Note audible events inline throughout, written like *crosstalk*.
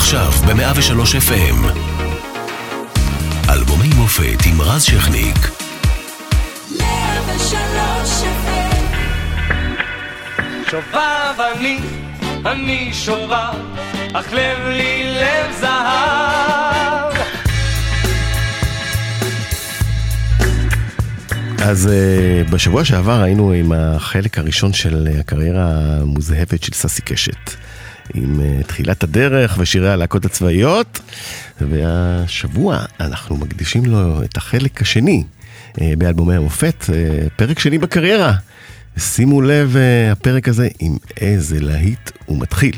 עכשיו ב-103 FM. אלבומי מופת עם רז שכניק. 103 FM שובב אני, אני שובב, אך לב לי לב זהב. אז uh, בשבוע שעבר היינו עם החלק הראשון של הקריירה המוזהבת של ססי קשת. עם uh, תחילת הדרך ושירי הלהקות הצבאיות, והשבוע אנחנו מקדישים לו את החלק השני uh, באלבומי המופת, uh, פרק שני בקריירה. שימו לב, הפרק הזה עם איזה להיט הוא מתחיל.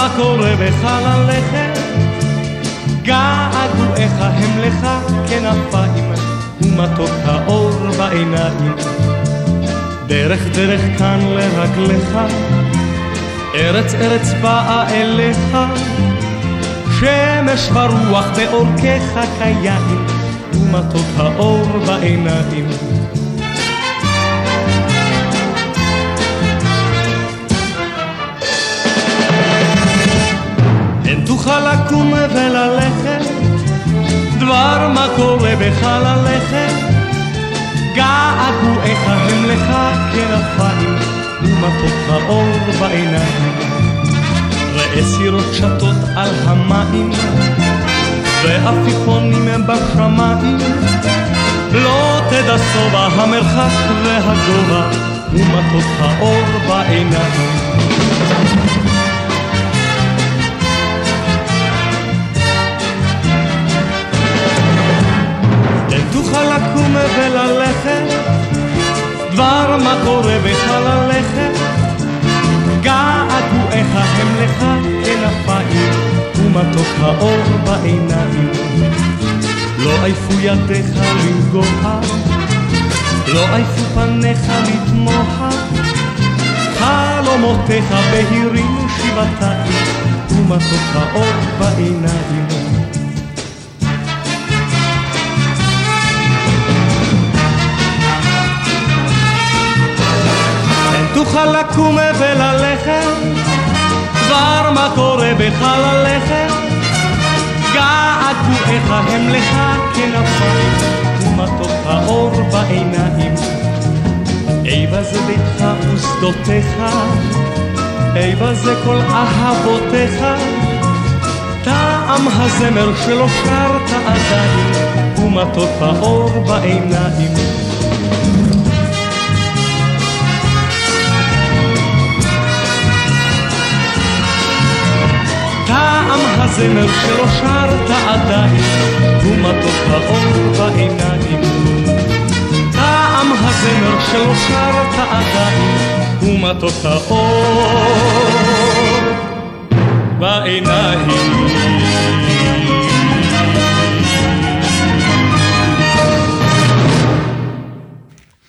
מה קורה בך ללכת. געגועיך הם לך כנפיים, ומתוק האור בעיניים. דרך דרך כאן לרגליך, ארץ ארץ באה אליך, שמש ורוח בעורקיך כיין, ומתוק האור בעיניים. קורה בך ללכת. געגועיך הם לך כנפיים, ומתוק האור בעיניים. ראה סירות שטות על המים, ועפיפונים בשמיים. לא תדע שובע המרחק והגובה, ומתוק האור בעיניים. בך ללכת. געגועיך הם לך כנפיים, ומתוק האור בעיניים. לא עייפו ידיך לנגוע, לא עייפו פניך לתמוה. חלומותיך בהירים שבעתיים, ומתוק האור בעיניים. תוכל לקום וללכת, דבר מה קורה בך ללכת. געגועיך הם לך כנפיים, ומתוק האור בעיניים. איבה זה ביתך ושדותיך, איבה זה כל אהבותיך. טעם הזמר שלא שרת עדיין, ומתוק האור בעיניים. הזמר שלא שרת עדיין, הוא מתוק האור בעיניים. טעם הזמר שלא שרת עדיין, הוא מתוק האור בעיניים.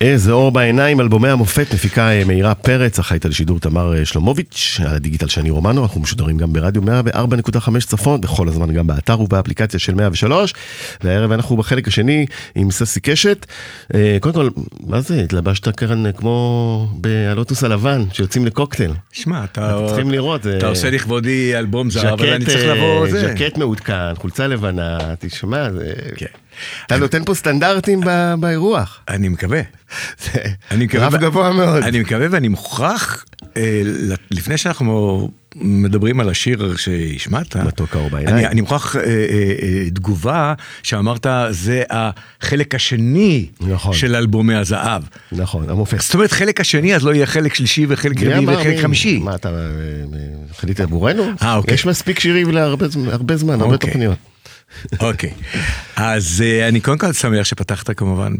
איזה אור בעיניים, אלבומי המופת, מפיקה אה, מאירה פרץ, אחראית על שידור תמר אה, שלומוביץ', על הדיגיטל שני רומנו, אנחנו משודרים גם ברדיו 104.5 צפון, בכל הזמן גם באתר ובאפליקציה של 103, והערב אנחנו בחלק השני עם ססי קשת. אה, קודם כל, מה זה, התלבשת קרן כמו בלוטוס הלבן, שיוצאים לקוקטייל. שמע, אתה, אתם צריכים לראות, אתה עושה לכבודי אלבום זהב, אבל אני צריך לבוא... ז'קט מעודכן, חולצה לבנה, תשמע, זה... כן. אתה נותן פה סטנדרטים באירוח. אני מקווה. זה אני מקווה... רף גבוה מאוד. אני מקווה ואני מוכרח, אה, לפני שאנחנו מדברים על השיר שהשמעת, מתוק האור בעיניים. אני, מוכרח אה, אה, תגובה שאמרת, זה החלק השני נכון. של אלבומי הזהב. נכון, המופת. זאת אומרת, חלק השני, אז לא יהיה חלק שלישי וחלק רביעי וחלק מי- חמישי. מה אתה, חלית עבורנו? אה, אוקיי. יש מספיק שירים להרבה זמן- הרבה זמן, הרבה אוקיי. תוכניות. אוקיי, אז אה, אני קודם כל שמח שפתחת כמובן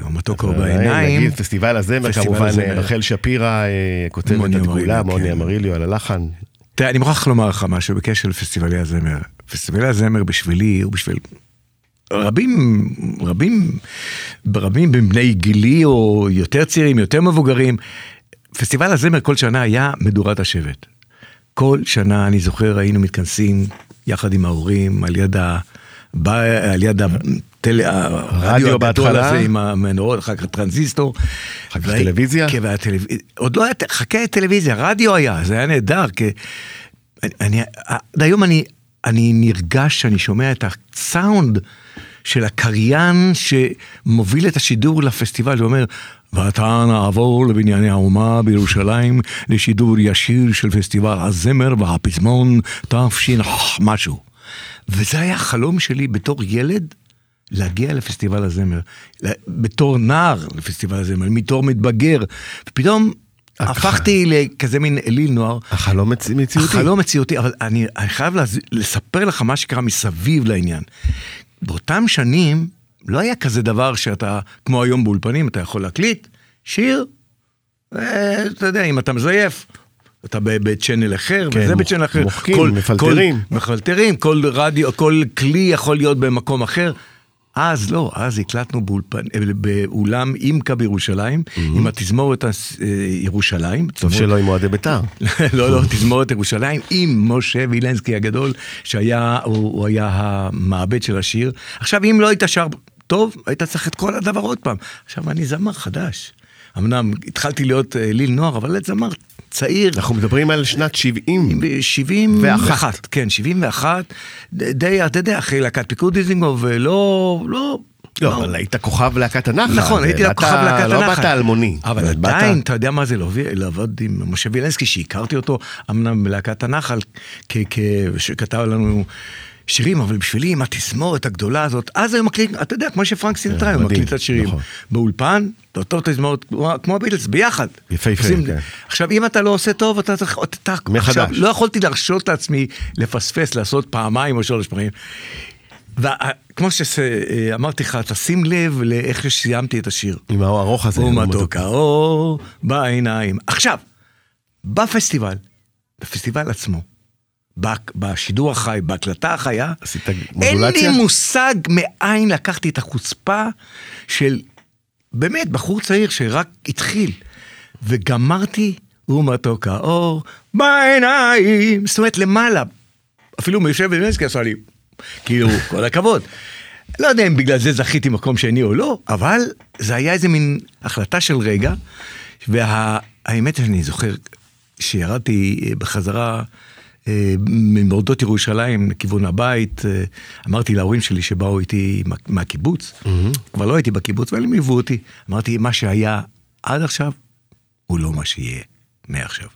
במתוק אור בעיניים. נגיד, פסטיבל הזמר, כמובן, הזמר. רחל שפירא אה, כותבת את אמריליו, כולה, מוני כן. אמריליו על הלחן. תראה, אני מוכרח לומר לך משהו בקשר לפסטיבלי הזמר. פסטיבלי הזמר בשבילי הוא בשביל רבים, רבים, רבים מבני גילי או יותר צעירים, יותר מבוגרים. פסטיבל הזמר כל שנה היה מדורת השבט. כל שנה, אני זוכר, היינו מתכנסים יחד עם ההורים על יד ה... בא, על יד. הרדיו הגדול. הזה עם המנורות, אחר כך טרנזיסטור. אחר כך טלוויזיה? כן, והטלוויז... עוד לא היה, חכה טלוויזיה, רדיו היה, זה היה נהדר. כי... אני, עד היום אני, אני נרגש שאני שומע את הסאונד של הקריין שמוביל את השידור לפסטיבל, ואומר, ועתה נעבור לבנייני האומה בירושלים לשידור ישיר של פסטיבל הזמר והפזמון תש"ח משהו. וזה היה החלום שלי בתור ילד. להגיע לפסטיבל הזמר, בתור נער לפסטיבל הזמר, מתור מתבגר, ופתאום הפכתי לכזה מין אליל נוער. החלום מצ- מציאותי. החלום מציאותי, אבל אני, אני חייב. לספר לך מה שקרה מסביב לעניין. באותם שנים לא היה כזה דבר שאתה, כמו היום באולפנים, אתה יכול להקליט שיר, אה, אתה יודע, אם אתה מזייף. אתה בצ'אנל אחר, כן, וזה בצ'אנל אחר. מוחקים, כל- מפלטרים. כל- מפלטרים, כל רדיו, כל כלי יכול להיות במקום אחר. אז לא, אז הקלטנו באולפן, אה, באולם אימקה בירושלים, עם התזמורת אה, ירושלים. טוב תזמורת- שלא עם אוהדי בית"ר. *laughs* לא, לא, תזמורת ירושלים עם משה וילנסקי הגדול, שהיה, הוא, הוא היה המעבד של השיר. עכשיו, אם לא היית שר טוב, היית צריך את כל הדבר עוד פעם. עכשיו, אני זמר חדש. אמנם התחלתי להיות אה, ליל נוער, אבל זמר צעיר. אנחנו מדברים על שנת 70. ב-71, כן, 71, ד- די, אתה יודע, אחרי להקת פיקוד דיזינגוף, ולא, לא... לא, אבל היית כוכב להקת הנחל. נכון, הייתי כוכב להקת הנחל. לא באת אלמוני. אבל עדיין, אתה יודע מה זה לעבוד עם משה וילנסקי, שהכרתי אותו אמנם בלהקת הנחל, שכתב לנו שירים, אבל בשבילי עם התזמורת הגדולה הזאת, אז היו מקליט, אתה יודע, כמו שפרנק סינטרה היו מדהים, מקליט את השירים. נכון. באולפן, באותו תזמורת, כמו- הביטלס, ביחד. יפהפה, עושים- כן. עכשיו, אם אתה לא עושה טוב, אתה צריך... אתה, מחדש. עכשיו, לא יכולתי להרשות לעצמי לפספס, לעשות פעמיים או שלוש פעמים. וכמו שאמרתי לך, תשים לב לאיך שסיימתי את השיר. עם האור הארוך הזה. ומתוק האור בעיניים. עכשיו, בפסטיבל, בפסטיבל עצמו, בשידור החי, בהקלטה החיה, אין? לי מושג מאין לקחתי את החוצפה של באמת בחור צעיר שרק התחיל, וגמרתי ומתוק האור בעיניים, זאת אומרת למעלה, אפילו מיושב וילנסקי עשה לי, כאילו, *laughs* כל הכבוד. לא יודע אם בגלל זה זכיתי מקום שני או לא, אבל זה היה איזה מין החלטה של רגע, והאמת שאני זוכר שירדתי בחזרה ממורדות ירושלים לכיוון הבית, אה, אמרתי להורים שלי שבאו איתי מה- מהקיבוץ, כבר לא הייתי בקיבוץ, אבל הם ליוו אותי, אמרתי, מה שהיה עד עכשיו, הוא לא מה שיהיה מעכשיו.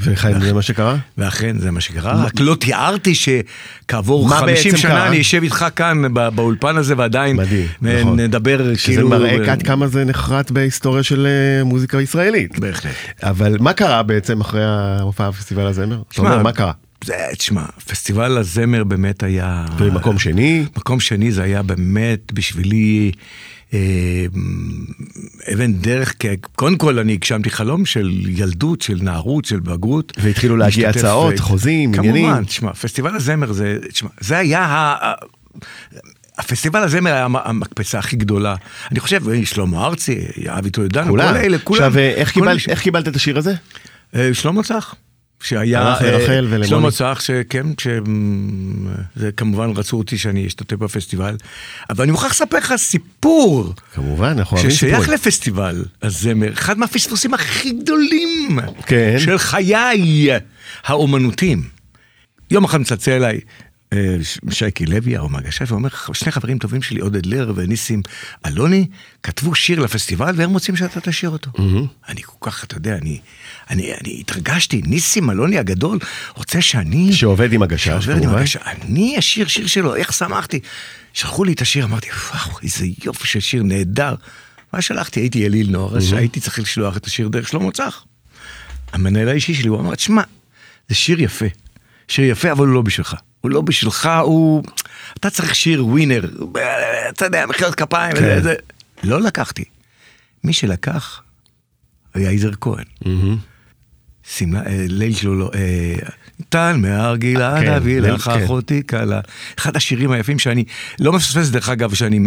וחיים, זה מה שקרה? ואכן זה מה שקרה, רק לא תיארתי שכעבור מה 50 בעצם שנה? אני אשב איתך כאן באולפן הזה ועדיין נכון. נדבר שזה כאילו... מראה עד כמה זה נחרט בהיסטוריה של אה, מוזיקה ישראלית. בהחלט. אבל מה קרה בעצם אחרי ההופעה בפסטיבל הזמר? אומר, מה קרה? זה, תשמע, פסטיבל הזמר באמת היה... ומקום שני? מקום שני זה היה באמת בשבילי אבן דרך, קודם כל אני הגשמתי חלום של ילדות, של נערות, של בגרות. והתחילו להגיע הצעות, אה, חוזים, עניינים. כמובן, תשמע, פסטיבל הזמר זה, תשמע, זה היה ה... הפסטיבל הזמר היה המ- המקפצה הכי גדולה. אני חושב, אה, שלמה ארצי, אבי טולדנו, כל. אלה, כולם. עכשיו, אה, איך מי ש- איך קיבלת את השיר הזה? אה, שלמה צח. שהיה, הלך לרחל ולמוני. שלמה צח, שכן, זה כמובן רצו אותי שאני אשתתף בפסטיבל, אבל אני מוכרח לספר לך סיפור כמובן, אנחנו אוהבים ששייך סיפורים. לפסטיבל הזמר, אחד מהפספוסים הכי גדולים כן. של חיי האומנותיים. יום אחד מצלצל אליי אה, שייקי לוי, ההוא מהגשש, ואומר, שני חברים טובים שלי, עודד לר וניסים אלוני, כתבו שיר לפסטיבל והם רוצים שאתה תשאיר אותו. אני כל כך, אתה יודע, אני, אני, אני התרגשתי, ניסים אלוני הגדול רוצה שאני... שעובד עם הגשש, שעובד עם כמובן. הגשש, אני אשיר שיר שלו, איך שמחתי. שלחו לי את השיר, אמרתי, וואו, איזה יופי של שיר נהדר. מה שלחתי, הייתי אליל נוער, אז הייתי צריך לשלוח את השיר דרך שלמה צח. המנהל האישי שלי, הוא אמר, תשמע, זה שיר יפה. שיר יפה, אבל הוא לא בשבילך. הוא לא בשבילך, הוא... אתה צריך שיר ווינר, אתה יודע, מחיאות כפיים, כן. וזה, זה. לא לקחתי. מי שלקח היה יזהר כהן. שמלה, אה, ליל שלו לא... אה, טל מהר גלעד אבי ליל, לך. אחותי קלה. אחד השירים היפים שאני לא מפספס דרך אגב, שאני...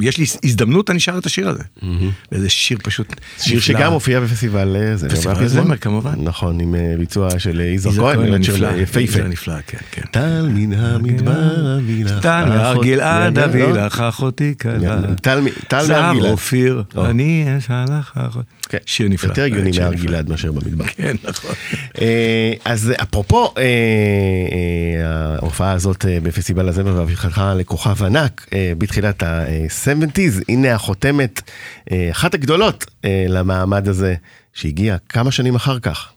יש לי הזדמנות, אני שר את השיר הזה. Mm-hmm. וזה שיר פשוט... שיר שגם הופיע בפסטיבל אה, זה. פסטיבל לא זמר כמובן. נכון, עם אה, ביצוע של אה, יזהר כהן, נפלא, יפהפה. יזהר נפלא, כן, כן. טל מן המדבר אבילך. טל מהר גלעד אבילך, לא? אחותי קלה. טל מן גלעד. זר אופיר, אני אשאל לך אחותי. כן, שיר נפלא. יותר הגיוני שיר מהר. גלעד מאשר במדבר. כן, נכון. אה, אז אפרופו אה, אה, ההופעה הזאת אה, בפסטיבל הזמר והפיכתך לכוכב ענק אה, בתחילת ה-70's, הנה החותמת, אה, אחת הגדולות אה, למעמד הזה, שהגיע כמה שנים אחר כך.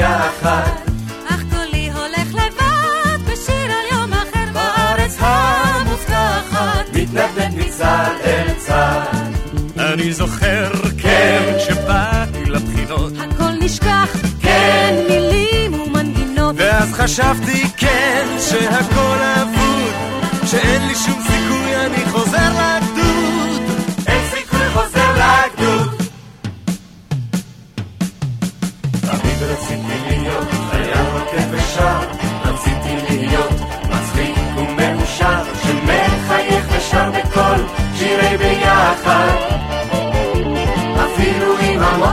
לשיר ביחד. אך קולי הולך לבד בשיר על יום אחר בארץ המובטחת, מתנדנד מצד אל צד. אני זוכר, כן, כשבאתי לבחינות, הכל נשכח, כן, מילים ומנגינות ואז חשבתי, כן, שהכל אבוד, שאין לי שום סיכוי, אני חוזר לגדוד.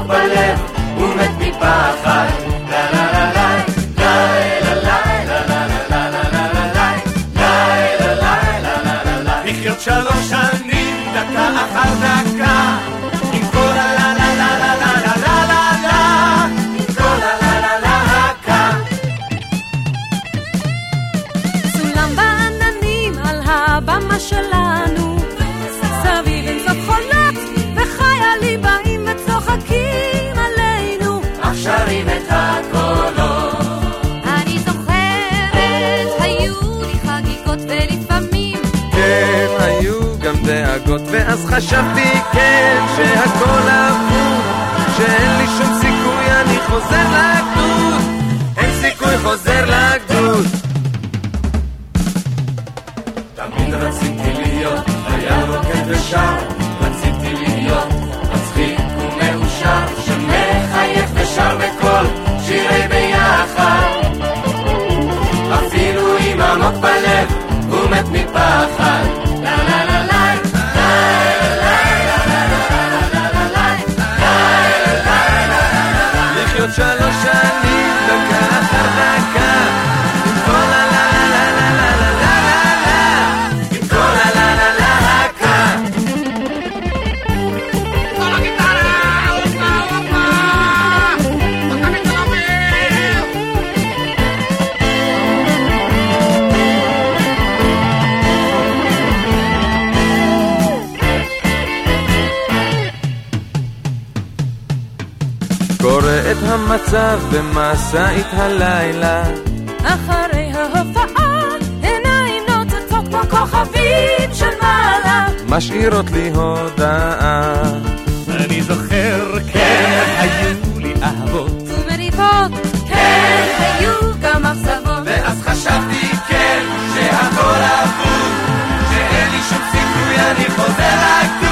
on the. ואז חשבתי, כן, שהכל אבוד, שאין לי שום סיכוי, אני חוזר לגדוד. אין סיכוי, חוזר לגדוד. תמיד רציתי להיות חייל רוקד ושר המצב במשאית הלילה. אחרי ההופעה עיניים נוצצות כמו כוכבים של מעלה. משאירות לי הודעה. אני זוכר, כן, היו לי אהבות. ומריבות כן היו גם אכזבות. ואז חשבתי כן שהכל אבוד שאין לי שום סיכוי אני חוזר לגדוד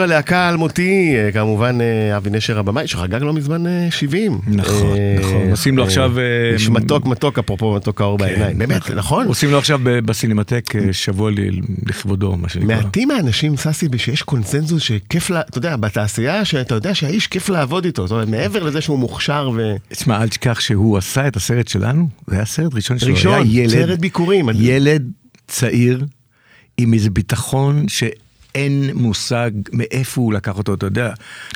שיר הלהקה האלמותי, אה, כמובן אה, אבי נשר הבמאי, שחגג לא מזמן אה, 70. נכון, אה, נכון. עושים לו עכשיו, איש מתוק מתוק, אפרופו מתוק האור בעיניים. באמת, נכון? עושים לו עכשיו בסינמטק שבוע לכבודו, מה שנקרא. מעטים האנשים, ססי, שיש קונצנזוס שכיף, אתה יודע, בתעשייה, שאתה יודע שהאיש כיף לעבוד איתו, זאת אומרת, מעבר לזה שהוא מוכשר ו... תשמע, אל תשכח שהוא עשה את הסרט שלנו, זה היה סרט ראשון שלו. ראשון, סרט ביקורים. ילד צעיר עם איזה ביטחון שאין מושג מאיפה הוא לקח אותו, אתה יודע.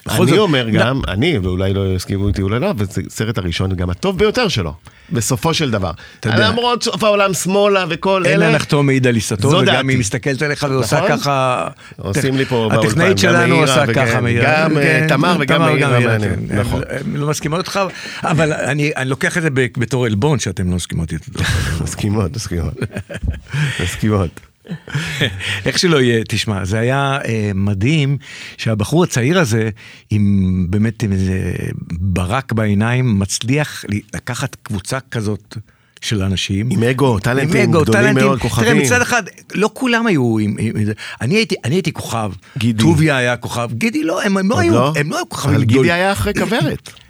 אני זאת- אומר גם, אני, ואולי לא יסכימו איתי אולי לא, הסרט הראשון גם הטוב ביותר שלו, בסופו של דבר. יודע. למרות סוף העולם שמאלה וכל אין אלה, הנחתו מעיד על עיסתו, וגם דעתי. היא מסתכלת עליך ועושה נכון? ככה... עושים לי פה באולפן, הטכנאית שלנו עושה ככה, מאירה. גם, אה, תמר וגם מעניין. כן. נכון. לא מסכימות איתך, אבל אני לוקח את זה בתור עלבון שאתם לא מסכימות איתי. *laughs* מסכימות, מסכימות. מסכימות. איך שלא יהיה, תשמע, זה היה אה, מדהים שהבחור הצעיר הזה, עם באמת עם איזה ברק בעיניים, מצליח לקחת קבוצה כזאת של אנשים. עם אגו, טאלנטים עם אגו, גדולים טאלנטים. מאוד, כוכבים. תראה, מצד אחד, לא כולם היו עם... עם, עם. אני, הייתי, אני הייתי כוכב, גידי. טוביה היה כוכב, גידי לא, הם, הם לא היו, לא? הם לא היו כוכבים אבל גדולים. גידי היה אחרי כוורת.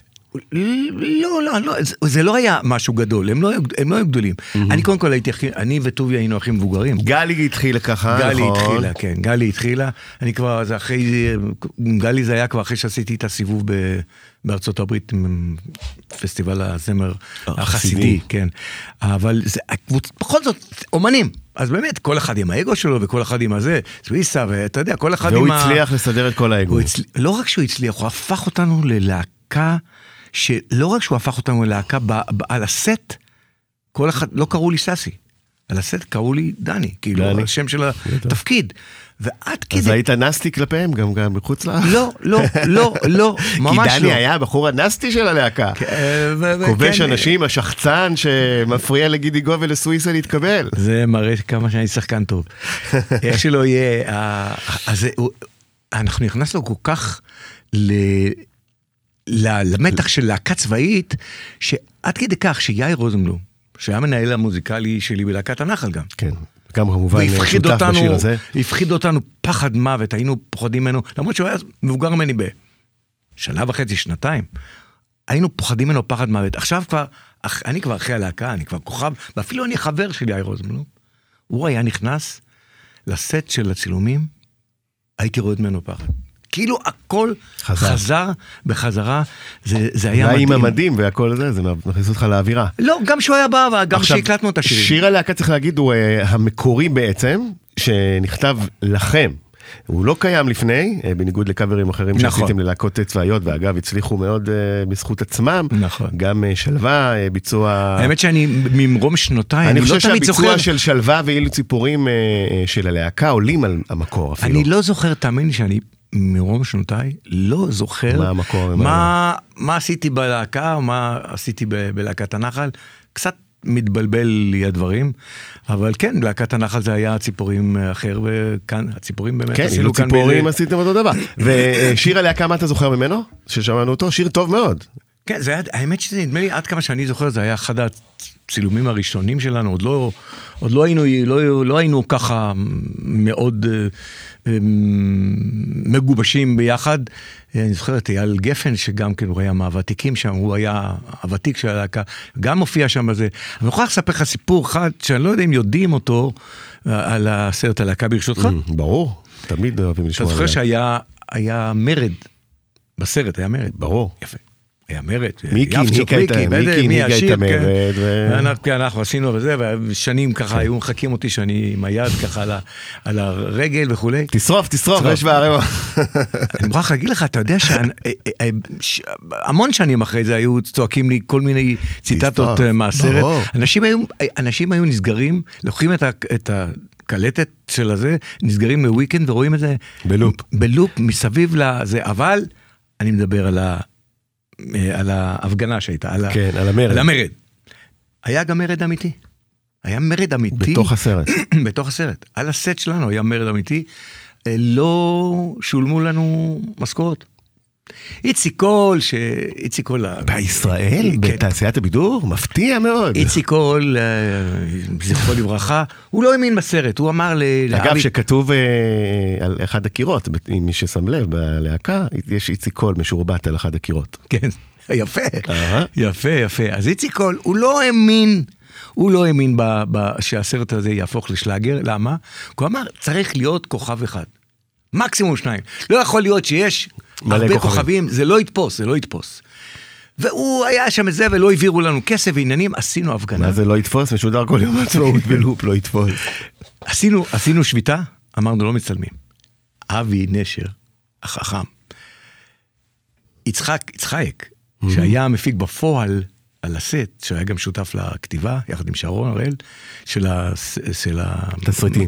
לא, לא, לא, זה, זה לא היה משהו גדול, הם לא, הם לא היו גדולים. אני קודם כל הייתי הכי, אני וטוביה היינו הכי מבוגרים. גלי התחיל ככה, נכון? גלי התחילה, כן, גלי התחילה. אני כבר, זה אחרי, גלי זה היה כבר אחרי שעשיתי את הסיבוב ב, בארצות הברית, פסטיבל הזמר החסידי. החסידי, כן. אבל זה. בכל זאת, אומנים. אז באמת, כל אחד עם האגו שלו וכל אחד עם הזה, סוויסה, ואתה יודע, כל אחד והוא עם ה... הצליח לסדר את כל האגו. הצל... לא רק שהוא הצליח, הוא הפך אותנו ללהקה, שלא רק שהוא הפך אותנו ללהקה. על הסט, כל אחד, לא קראו לי סאסי. על הסט קראו לי דני, כאילו, דני. השם של התפקיד. ועד כדי... אז היית נסטי כלפיהם גם גם מחוץ לארץ? לא, לא, לא, לא, *laughs* ממש כי לא. דני היה הבחור הנסטי של הלהקה. ו- כובש כן, אנשים, השחצן שמפריע לגידי גוב ולסוויסה להתקבל. זה מראה כמה שאני שחקן טוב. *laughs* איך שלא יהיה, אז אנחנו נכנסנו כל כך למתח של להקה צבאית, שעד כדי כך שיאיר רוזנבלום, שהיה מנהל המוזיקלי שלי בלהקת הנחל גם, כן, גם כמובן והפחיד שותף אותנו, בשיר הזה. הפחיד אותנו פחד מוות, היינו פוחדים ממנו, למרות שהוא היה מבוגר ממני בשנה וחצי, שנתיים. היינו פוחדים ממנו פחד מוות. עכשיו כבר, אח- אני כבר אחרי הלהקה, אני כבר כוכב, ואפילו אני חבר של יאיר רוזנבלום. הוא היה נכנס לסט של הצילומים, הייתי רואה ממנו פחד. כאילו הכל חזר. חזר, חזר בחזרה, זה, זה היה אולי מדהים. עם המדים והכל זה, זה מכניס אותך לאווירה. לא, גם שהוא היה בא, וגם עכשיו, שהקלטנו את השירים. שיר הלהקה צריך להגיד הוא אה, המקורי בעצם, שנכתב לכם. הוא לא קיים לפני, אה, בניגוד לקאברים אחרים נכון. שעשיתם ללהקות צבאיות, ואגב, הצליחו מאוד אה, בזכות עצמם. נכון. גם אה, שלווה, אה, ביצוע... האמת שאני ממרום שנותיי, אני אני לא חושב תמיד זוכר... שהביצוע של שלווה ואילו ציפורים אה, אה, של הלהקה עולים על המקור אפילו. אני לא זוכר, תאמין שאני מרום שנותיי לא זוכר מה המקור, מה, מה עשיתי בלהקה מה עשיתי ב- בלהקת הנחל. קצת מתבלבל לי הדברים, אבל כן, להקת הנחל זה היה ציפורים אחר, וכאן הציפורים באמת כן, עשינו כאן ציפורים ב- עשיתם אותו דבר. *laughs* ושיר הלהקה, מה אתה זוכר ממנו? ששמענו אותו? שיר טוב מאוד. כן, זה היה, האמת שזה נדמה לי, עד כמה שאני זוכר, זה היה אחד הצילומים הראשונים שלנו, עוד לא, עוד לא היינו, לא, לא היינו ככה מאוד אה, אה, מגובשים ביחד. אני זוכר את אייל גפן, שגם כן הוא היה מהוותיקים שם, הוא היה הוותיק של הלהקה, גם הופיע שם בזה. אני יכול לספר לך סיפור אחד, שאני לא יודע אם יודעים אותו, אה, על הסרט הלהקה ברשותך. ברור, תמיד אוהבים אתה לשמוע. זוכר על זה. שהיה היה מרד, בסרט היה מרד. ברור. יפה. היה מרד. מיקי הנהיגה את מיקי, מיקי בטח, מי הנהיגה את השיר, המרד, כן. ו- ואנחנו- כן, אנחנו עשינו וזה, ושנים ככה היו מחקים אותי שאני עם היד ככה על הרגל וכולי. תשרוף, תשרוף. יש בערימה. אני מוכרח להגיד לך, אתה יודע שהמון שנים אחרי זה היו צועקים לי כל מיני ציטטות. אה, מהסרט. אנשים היו, נסגרים, לוקחים את ה... קלטת של הזה, נסגרים ל weekend ורואים את זה ב loop. ב loop מסביב לזה, אבל אני מדבר על, ה, אה, על ההפגנה שהייתה, על, ה- כן, על המרד. על המרד. היה גם מרד אמיתי. היה מרד אמיתי. בתוך הסרט. *clears throat* בתוך הסרט. על הסט שלנו היה מרד אמיתי. אה, לא שולמו לנו משכורות. איציק קול, ש... איציק קול... בישראל? כן. בתעשיית הבידור? מפתיע מאוד. איציק קול, אה, זכרו לברכה, הוא לא האמין בסרט, הוא אמר ל... אגב, לאבי- שכתוב אה, על אחד הקירות, מי ששם לב, בלהקה, יש איציק קול משורבט על אחד הקירות. כן, *laughs* יפה. יפה, יפה. אז איציק קול, הוא לא האמין, הוא לא האמין ב, ב, שהסרט הזה יהפוך לשלאגר, למה? הוא אמר, צריך להיות כוכב אחד. מקסימום שניים. לא יכול להיות שיש הרבה כוכבים. זה לא יתפוס, זה לא יתפוס. והוא היה שם את זה ולא העבירו לנו כסף ועניינים, עשינו הפגנה. מה זה לא יתפוס? משודר כל יום העצמאות בלופ, לא יתפוס. עשינו, עשינו שביתה, אמרנו לא מצלמים. אבי נשר, החכם, יצחק, יצחק, שהיה המפיק בפועל על הסט, שהיה גם שותף לכתיבה, יחד עם שרון הראל, של, הס, של.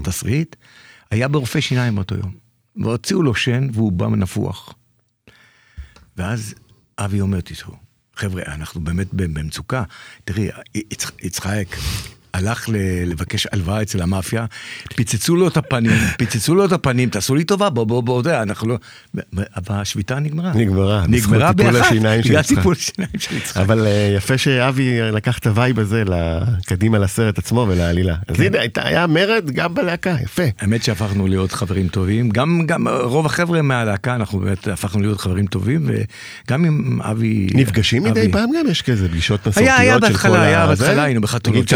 התסריט, היה ברופא שיניים באותו יום. והוציאו לו שן והוא בא נפוח. ואז אבי אומר, תשמעו, חבר'ה, אנחנו באמת במצוקה. תראי, יצח- יצחק הלך לבקש הלוואה אצל המאפיה, פיצצו לו את הפנים, *laughs* פיצצו לו את הפנים, תעשו לי טובה, בוא, בוא, בוא, יודע, אנחנו לא... אבל השביתה נגמרה. נגמרה, נגמרה באחת, בגלל. טיפול השיניים של יצחק. אבל אה, יפה שאבי לקח את ה vibe הזה קדימה לסרט עצמו ולעלילה. אז הנה, הייתה- היה מרד גם בלהקה, יפה. האמת שהפכנו להיות חברים טובים, גם, רוב החבר'ה מהלהקה, אנחנו באמת הפכנו להיות חברים טובים, וגם עם אבי... נפגשים מדי. פעם גם? יש כזה פגישות מסורתיות היה, היה של כל בהתחלה, היה ה- בהתחלה? היינו בחתונות נגיד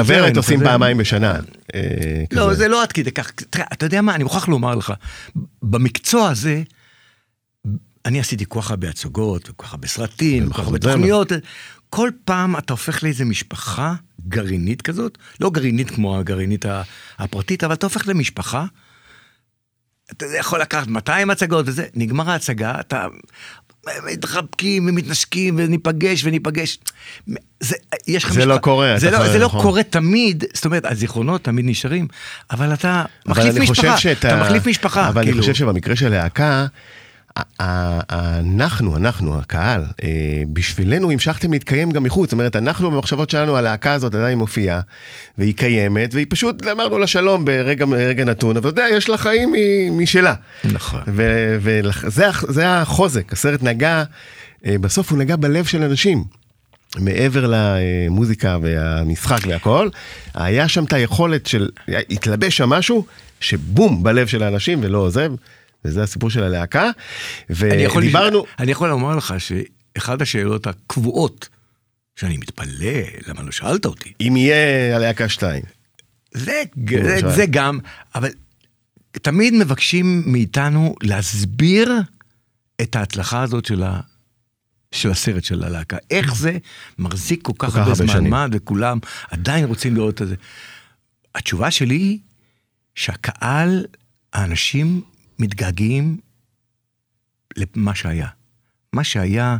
כזה. פעמיים בשנה. אה, לא. זה לא עד כדי כך. אתה יודע מה, אני מוכרח לומר לך, במקצוע הזה, אני עשיתי כל כך הרבה הצגות, וכל כך הרבה סרטים, וכל כך הרבה במחזמר. תוכניות. כל פעם אתה הופך לאיזה משפחה גרעינית כזאת, לא גרעינית כמו הגרעינית הפרטית, אבל אתה הופך למשפחה. אתה יכול לקחת 200 הצגות וזה, נגמר ההצגה, אתה מתחבקים ומתנשקים וניפגש וניפגש. זה, יש לך זה לא קורה, זה לא, זה לא נכון. קורה תמיד, זאת אומרת, הזיכרונות תמיד נשארים, אבל אתה מחליף משפחה, שאת אתה מחליף משפחה, אבל כאילו. אני חושב שבמקרה של להקה, אנחנו, אנחנו, הקהל, אה, בשבילנו המשכתם להתקיים גם מחוץ. זאת אומרת, אנחנו במחשבות שלנו, הלהקה הזאת עדיין מופיעה, והיא קיימת, והיא פשוט, אמרנו לה שלום ברגע רגע נתון, אבל אתה יודע, יש לה חיים משלה. נכון. וזה החוזק, הסרט נגע, אה, בסוף הוא נגע בלב של אנשים. מעבר למוזיקה והמשחק והכל, היה שם את היכולת של, התלבש שם משהו שבום בלב של האנשים ולא עוזב, וזה הסיפור של הלהקה. ודיברנו, אני יכול לומר לך שאחת השאלות הקבועות, שאני מתפלא, למה לא שאלת אותי, אם יהיה הלהקה 2, זה, זה, עכשיו. זה גם, אבל תמיד מבקשים מאיתנו להסביר את ההצלחה הזאת של, ה, של הסרט של הלהקה. איך זה מחזיק כל כך הרבה זמן. מה, וכולם עדיין רוצים לראות את זה. התשובה שלי היא שהקהל, האנשים מתגעגעים למה שהיה. מה שהיה...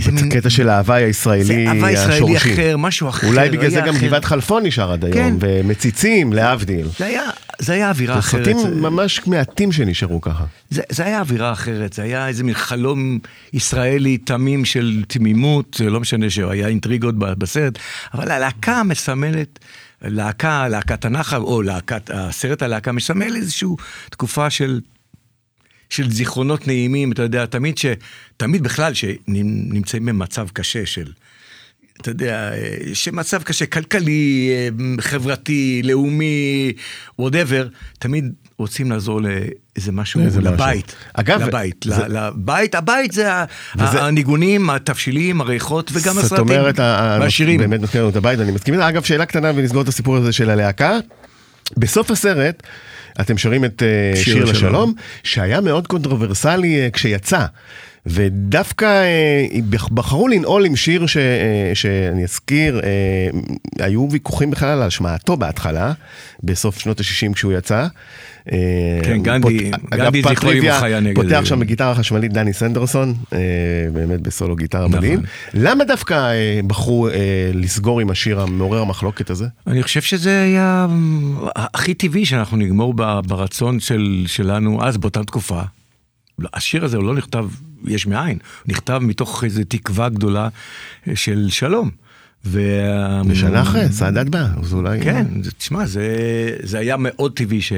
זה זה קטע של ההוואי הישראלי זה הוואי ישראלי השורשי. אחר, משהו אחר. אולי בגלל זה גם. גבעת חלפון נשאר עד כן. היום, ומציצים להבדיל. זה היה, זה היה אווירה אחרת. סרטים זה- ממש מעטים שנשארו ככה. זה, זה היה אווירה אחרת, זה היה איזה מין חלום ישראלי תמים של תמימות, לא משנה שהיה אינטריגות בסרט, אבל הלהקה מסמלת, להקה, להקת הנחל, או להקת, הסרט הלהקה מסמל איזושהי תקופה של, של זיכרונות נעימים, אתה יודע, תמיד ש... תמיד בכלל שנמצאים במצב קשה של... אתה יודע, שמצב קשה, כלכלי, חברתי, לאומי, וואטאבר, תמיד רוצים לעזור לאיזה משהו, לאיזה משהו. לבית. אגב, לבית, זה- לבית, הבית זה וזה- הניגונים, התבשילים, הריחות וגם זאת הסרטים. אומרת, ה- ה- והשירים. באמת נותן לנו את הבית, אני מסכים. אגב, שאלה קטנה ונסגור את הסיפור הזה של הלהקה. בסוף הסרט, אתם שרים את אה, שיר שיר לשלום. לשלום, שהיה מאוד קונטרוברסלי אה, כשיצא. ודווקא אה, בחרו לנעול עם שיר ש, אה, שאני אזכיר, אה, היו ויכוחים בכלל על השמעתו בהתחלה, בסוף שנות ה-60 כשהוא יצא. אה, כן, גנדי- פות- גנדי זכרו לברכה היה נגד פותח. שם בגיטרה חשמלית דני סנדרסון, אה, באמת בסולו גיטרה נכון. מדהים. למה דווקא אה, בחרו אה, לסגור עם השיר המעורר המחלוקת הזה? אני חושב שזה היה הכי טבעי שאנחנו נגמור ברצון של, שלנו אז, באותה תקופה. השיר הזה הוא לא נכתב יש מאין, נכתב מתוך איזו תקווה גדולה של שלום. וה... ושנה אחרי, סאדאת בא, אז אולי... כן, תשמע, זה, זה היה מאוד טבעי ש,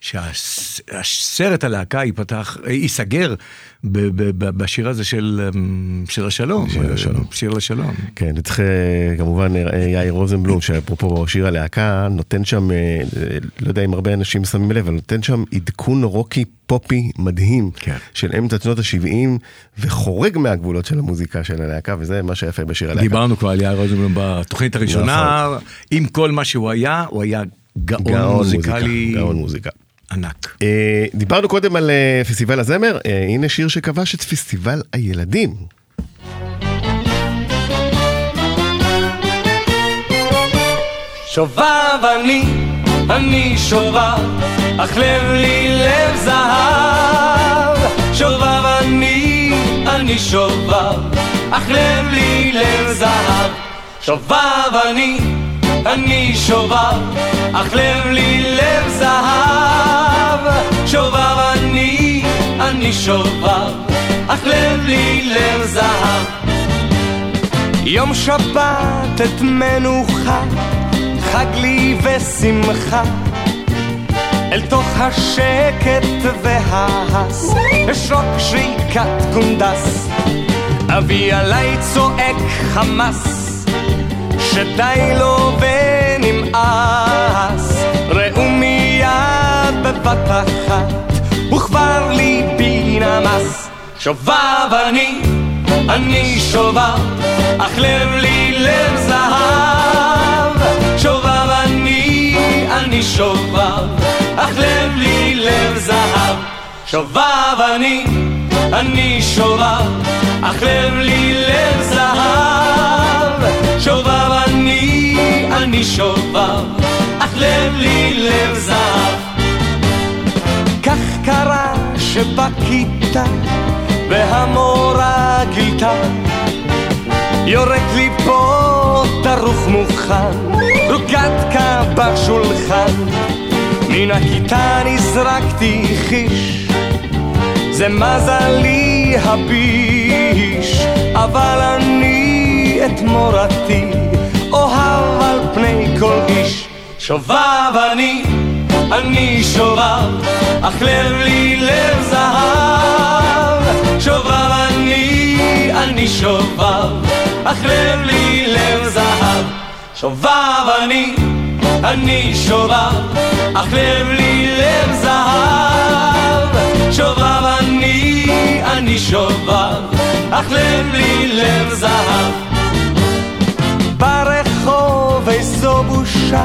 שהסרט הלהקה ייפתח, ייסגר ב, ב, בשיר הזה של, אמ, של השלום. שיר לשלום. שיר לשלום. כן, וצריך אה, כמובן אה, יאיר רוזנבלום, שאפרופו שיר הלהקה, נותן שם, אה, לא יודע אם הרבה אנשים שמים לב, אבל נותן שם עדכון רוקי פופי מדהים, כן. של אמצע שנות ה-70, וחורג מהגבולות של המוזיקה של הלהקה, וזה מה שיפה בשיר הלהקה. דיברנו כבר על יאיר רוזנבלום בתוכנית הראשונה, עם כל מה שהוא היה, הוא היה גאון, גאון מוזיקלי מוזיקה, גאון מוזיקה. ענק. אה, דיברנו קודם על אה, פסטיבל הזמר, אה, הנה שיר שכבש את פסטיבל הילדים. שובב אני, אני שובב, אך לב לי לב זהב. שובב אני, אני שובב, אך לב לי לב זהב. שובב אני, אני שובב, אך לב לי לב זהב. שובב אני, אני שובב, אך לב לי לב זהב. יום שבת את מנוחה, חג לי ושמחה. אל תוך השקט וההס, אשרוק שריקת קונדס. אבי עליי צועק חמס, שדי לו ונמאס. בבת אחת, וכבר ליבי נמס. שובב אני, אני שובב, אך לב לי לב זהב. שובב אני, אני שובב, אך לב לי לב זהב. שובב אני, אני שובב, אך לב לי לב זהב. שובב אני, אני שובב, אך לב לי לב זהב. קרה שבכיתה והמורה גילתה יורק לי פה דרוך מוכן, רוקדקה בשולחן. מן הכיתה נזרקתי חיש, זה מזלי הביש, אבל אני את מורתי אוהב על פני כל איש. שובב אני, אני שובב, אך לב לי לב זהב. שובב אני, אני שובב, אך לב לי לב זהב. שובב אני, אני שובב, אך לב לי לב זהב. שובב אני, אני שובב, אך לב לי לב זהב. איזו בושה,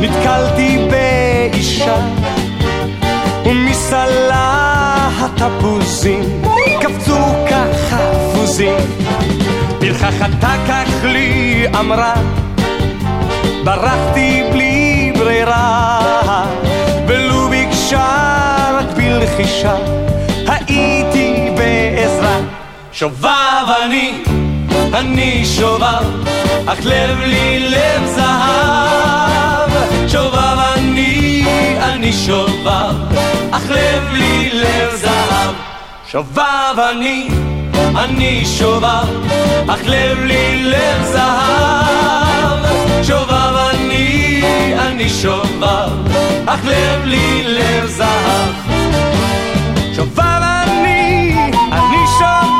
נתקלתי באישה, ומסלה התפוזים קפצו כחפוזים. פרחחתה כך לי אמרה, ברחתי בלי ברירה, ולו ביקשה רק בלחישה, הייתי בעזרה. שובב אני, אני שובב, אך לב לי לב זהב. שובב אני, אני שובב, אך לב לי לב זהב. שובב אני, אני שובב, אך לב לי לב זהב. שובב אני, אני שובב, אך לב לי לב זהב. שובב אני, אני שובב,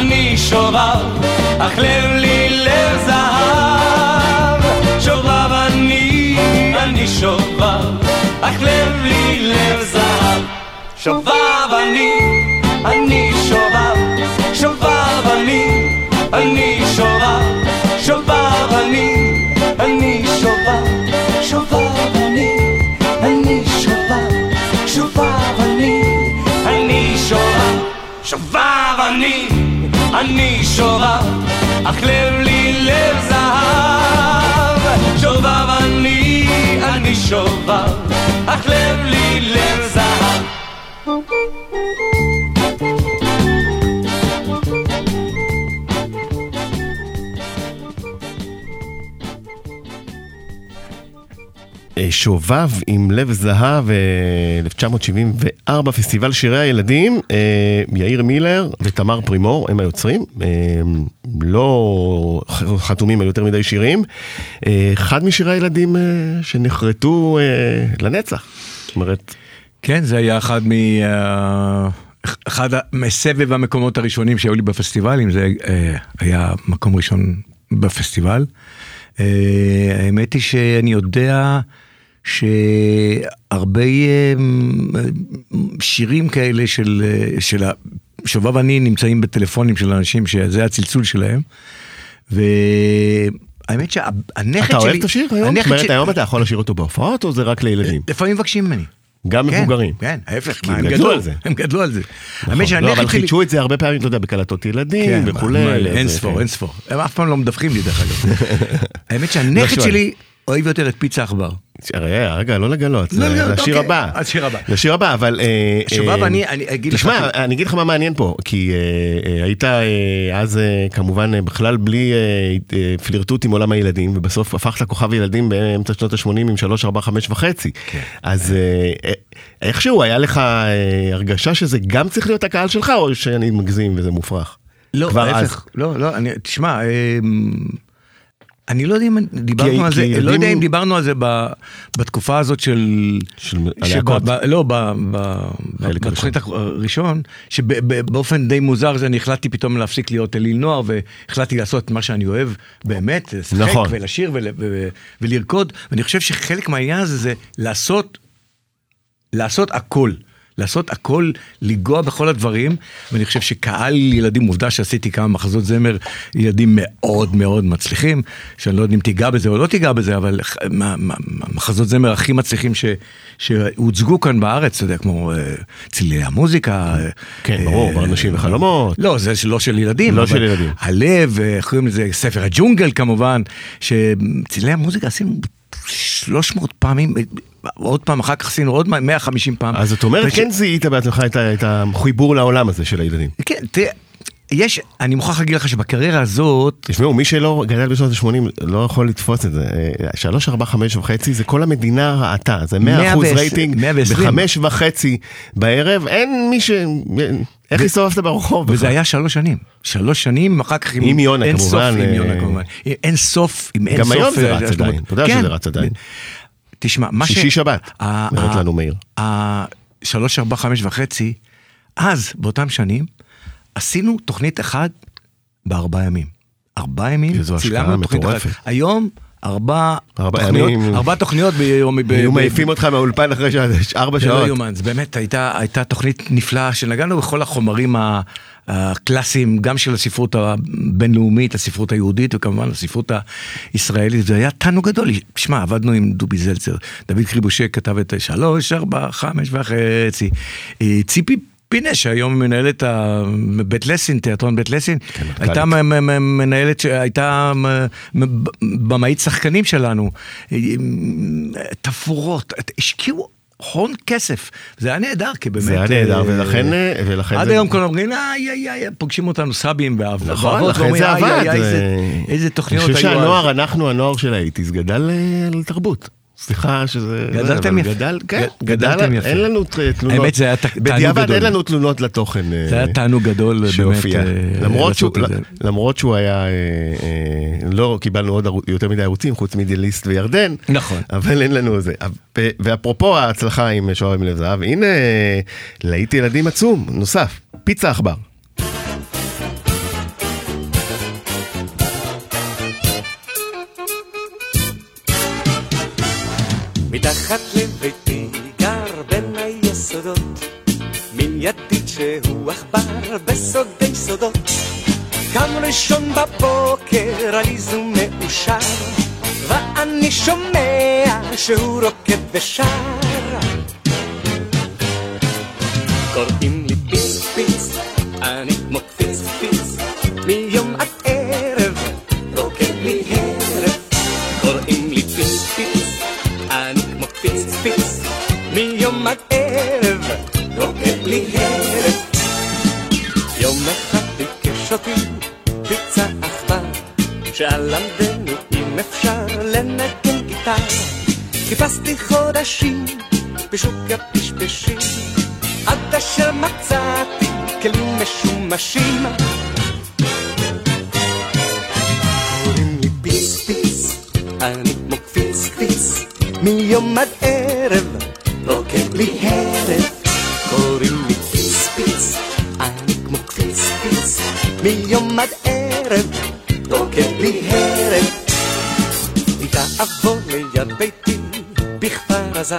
אני שובב, אך לב לי לב זהב. שובב אני, אני שובב, אך לב לי לב זהב. שובב אני, אני שובב, שובב אני, אני שובב, שובב אני, אני שובב, שובב אני, אני שובב, שובב אני, אני שובב, שובב אני, אני שובב, אך לב לי לב זהב, שובב אני, אני שובב, אך לב לי לב זהב. שובב עם לב זהב, אה, 1974, פסטיבל שירי הילדים, אה, יאיר מילר ותמר פרימור, הם היוצרים, אה, לא חתומים על יותר מדי שירים. אה, אחד משירי הילדים אה, שנחרטו אה, לנצח. זאת אומרת, כן, זה היה אחד מ... אה, אחד מסבב המקומות הראשונים שהיו לי בפסטיבלים, זה אה, היה מקום ראשון בפסטיבל. אה, האמת היא שאני יודע שהרבה אה, שירים כאלה של, של שובב אני נמצאים בטלפונים של אנשים שזה הצלצול שלהם. והאמת שהנכד אתה שלי... אוהב את השיר היום? זאת אומרת, שלי- היום אתה יכול לשיר אותו בהופעות או זה רק לילדים? לפעמים מבקשים ממני. גם כן, מבוגרים. כן, ההפך, הם גדלו על זה. הם גדלו על זה. נכון. האמת לא, שהנכד אבל שלי... חידשו את זה הרבה פעמים, אתה יודע, בקלטות ילדים כן, וכולי. אין ספור, כן. אין ספור. הם אף פעם לא מדווחים לי דרך אגב. *laughs* האמת שהנכד שואל. שלי אוהב יותר את פיצה עכבר. רגע, רגע, לא לגלות, לא זה לגלות, לשיר אוקיי. הבא. השיר הבא. לשיר הבא, אבל... אה, שובב, אה, אני אגיד לך... תשמע, אני אגיד לך מה מעניין פה, כי אה, אה, היית אה, אז אה, כמובן אה, בכלל בלי אה, אה, פלירטוט עם עולם הילדים, ובסוף הפכת כוכב ילדים באמצע שנות ה-80 עם 3, 4, 5 וחצי. כן. אז אה, אה, איכשהו היה לך אה, הרגשה שזה גם צריך להיות הקהל שלך, או שאני מגזים וזה מופרך? לא. ההפך. לא, לא, אני- תשמע, אמ, אני לא יודע אם דיברנו על זה, לא יודע אם דיברנו על זה ב- בתקופה הזאת של... של הלהקות. לא, בתוכנית הראשון, שבאופן די מוזר זה אני החלטתי פתאום להפסיק להיות אליל נוער, והחלטתי לעשות מה שאני אוהב באמת, לשחק נכון. ולשיר ולרקוד, ואני חושב שחלק מהעניין הזה זה לעשות, לעשות הכל. לעשות הכל, לנגוע בכל הדברים, ואני חושב שקהל ילדים, עובדה שעשיתי כמה מחזות זמר, ילדים מאוד מאוד מצליחים, שאני לא יודע אם תיגע בזה או לא תיגע בזה, אבל מחזות זמר הכי מצליחים ש, שהוצגו כאן בארץ, אתה יודע, כמו אה, צלילי המוזיקה. כן, ברור, אה, אנשים וחלומות. לא, זה לא של ילדים. לא של ילדים. הלב, אה, איך קוראים לזה, ספר הג'ונגל כמובן, שצלילי המוזיקה עשינו 300 פעמים, עוד פעם אחר כך עשינו עוד 150 פעם. אז את אומרת, וכש- כן זיהית בעצמך את את החיבור לעולם הזה של הילדים. כן, תראה, יש, אני מוכרח להגיד לך שבקריירה הזאת, תשמעו, מי שלא גדל בשנות ה-80 לא יכול לתפוס את זה. אה, שלוש, ארבע, חמש וחצי, זה כל המדינה ראתה. זה 100 אחוז 120, רייטינג, 120. בחמש וחצי בערב, אין מי ש... איך הסתובבת ברחוב? וזה היה שלוש שנים. שלוש שנים, אחר כך עם יונה, אין כמובן, סוף עם אה, יונה כמובן. אין סוף, עם אין גם סוף. היום זה אה, רץ עדיין, אתה יודע כן. שזה רץ עדיין. תשמע, מה ש... שישי שבת, אומרת לנו מאיר. שלוש, ארבע, חמש וחצי, אז, באותם שנים, עשינו תוכנית אחת בארבעה ימים. ארבעה ימים, צילמנו תוכנית אחת. היום, ארבע ארבע תוכניות, ימים. ארבע תוכניות ביום... היו מעיפים אותך מהאולפן אחרי ארבע לא שעות. יאומן, זה באמת הייתה, הייתה תוכנית נפלאה שנגענו בכל החומרים הקלאסיים, גם של הספרות הבינלאומית, הספרות היהודית וכמובן הספרות הישראלית, זה היה תענוג גדול. שמע, עבדנו עם דובי זלצר, דוד קריבושק כתב את שלוש, ארבע, חמש וחצי, אה, ציפי פינה שהיום מנהלת בית לסין, תיאטרון בית לסין, הייתה מ- מ- מנהלת, מ- במאית שחקנים שלנו, תפאורות, השקיעו הון כסף, זה היה נהדר, כי באמת... זה היה נהדר, אה, ולכן... אה, ולכן עד זה- היום כולם אומרים, איי, איי, איי, פוגשים אותנו סבים ואב- נכון, לכן זה עבד. איזה- תוכניות אני חושב היו אז. שהנוער, אנחנו, הנוער של האיטיז, גדל אה, לתרבות. סליחה שזה... גדלתם אבל יפה. גדל, כן, גדלתם יפה. אין לנו תלונות. האמת, זה היה תענוג בדיעבד גדול. אין לנו תלונות לתוכן. אה, זה היה תענוג גדול, באמת, שהופיע. אה, למרות שהוא, היה, אה, אה, לא קיבלנו עוד יותר מדי ערוצים חוץ מדיאליסט וירדן. נכון. אבל אין לנו זה. ואפרופו ההצלחה עם שוער עם לב זהב, הנה אה, להיט ילדים עצום, נוסף, פיצה עכבר. מתחת לביתי גר בין היסודות. מין ידיד שהוא עכבר בסודי סודות. קם ראשון בבוקר עליז ומאושר ואני שומע שהוא רוקד ושר. קוראים לי פיץ פיץ אני כמו פיץ פיץ מיום עד ערב רוקד לי הרב יום אחד ביקש אותי פיצה עכבר שאל למדנו אם אפשר לנגן גיטר חיפשתי חודשים בשוק הפשפשים, עד אשר מצאתי כלים משומשים. קוראים לי פיס פיס, אני כמו כפיס כפיס, מיום עד ערב, רוקד לי הרב. קוראים לי פיס פיס, אני כמו כפיס, מיום עד ערב, רוקד לי הרב. איתה אבוא ליד ביתי בכפר עזר,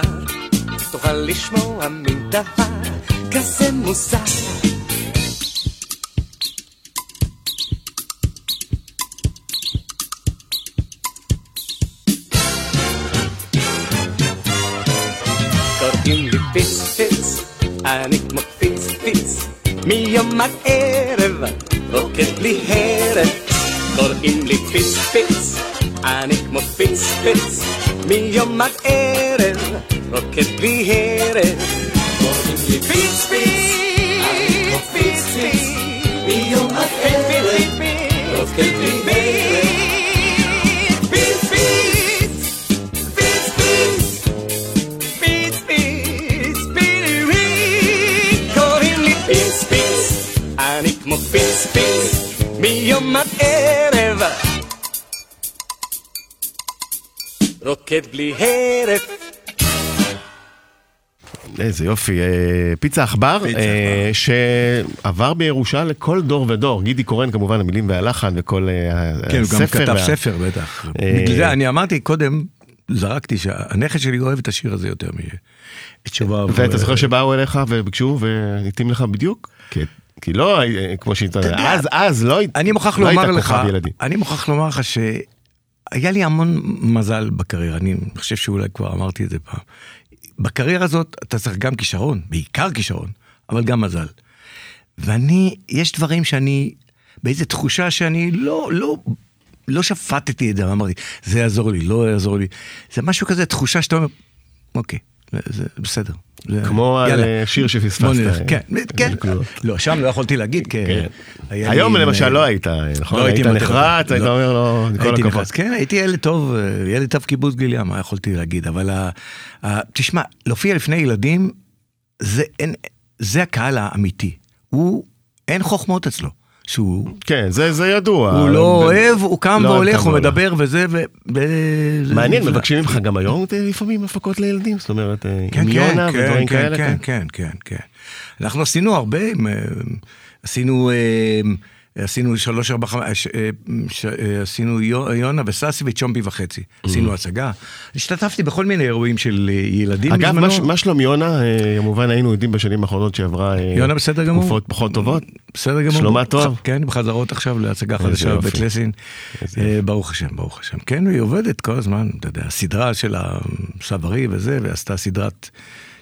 תוכל לשמוע מין דבר כזה מוזר. nicht macht Fitz, Fitz. Mir macht Ehre, wirklich Heere. Går in liegt Fitz, Fitz. Ah, nicht macht Fitz, Fitz. Mir macht Ehre, wirklich Heere. Kor in liegt Fitz, Fitz. Ah, nicht macht Fitz, Fitz. Mir macht Ehre, wirklich Heere. עד ערב רוקד בלי הרף איזה יופי, אה, פיצה עכבר, אה, שעבר בירושה לכל דור ודור. גידי קורן כמובן, המילים והלחן וכל אה, כן, הוא גם הספר. כתב וה- ספר בטח. בגלל זה אני אמרתי קודם, זרקתי שהנכד שלי אוהב את השיר הזה יותר מאת שובה. ואתה זוכר שבאו אליך וביקשו והתאים לך בדיוק? כי- לא, אה, כמו שהיא... יודע, אז, אז לא אני מוכרח לא לומר לך. אני מוכרח לומר לך שהיה לי המון מזל בקריירה, אני חושב שאולי כבר אמרתי את זה פעם. בקריירה הזאת אתה צריך גם כישרון, בעיקר כישרון, אבל גם מזל. ואני, יש דברים שאני, באיזה תחושה שאני לא, לא, לא שפטתי את זה, אמרתי, זה יעזור לי, לא יעזור לי. זה משהו כזה, תחושה שאתה אומר, אוקיי, זה, בסדר. כמו על. אה, שיר שפספסת. אה, כן, כן. לא, שם לא יכולתי להגיד, כי... כן. היום למשל אה, לא היית, נכון? לא היית הייתי. נחרץ, היית לא. אומר לו, כל הייתי הכבוד. כן, הייתי ילד טוב, ילד טוב קיבוץ גליה, מה יכולתי להגיד, אבל תשמע, להופיע לפני ילדים, זה הקהל האמיתי. הוא, אין חוכמות אצלו. שהוא כן, זה זה ידוע. הוא לא אוהב, הוא קם לא והולך, הוא. מדבר וזה, ו... זה מעניין. מבקשים ממך גם היום אה, לפעמים הפקות לילדים? זאת אומרת, אה, כן, עם כן, יונה כן, ודברים כן, כאלה? כן, כן, כן, כן. אנחנו עשינו הרבה, עשינו, אה, עשינו שלוש, ארבע, חמש, אה, ש- אה, עשינו יו- יונה וססי וצ'ומפי וחצי. עשינו הצגה. השתתפתי בכל מיני אירועים של אה, ילדים אגב, מה שלום יונה, אה, כמובן היינו יודעים בשנים האחרונות שעברה אה, יונה בסדר גמור. תקופות פחות טובות. בסדר גמור. שלומה טוב. כן, בחזרות עכשיו להצגה חדשה. בבית לסין. אה, ברוך השם, ברוך השם. כן, היא עובדת כל הזמן, אתה יודע, הסדרה של הסברי וזה, ועשתה סדרת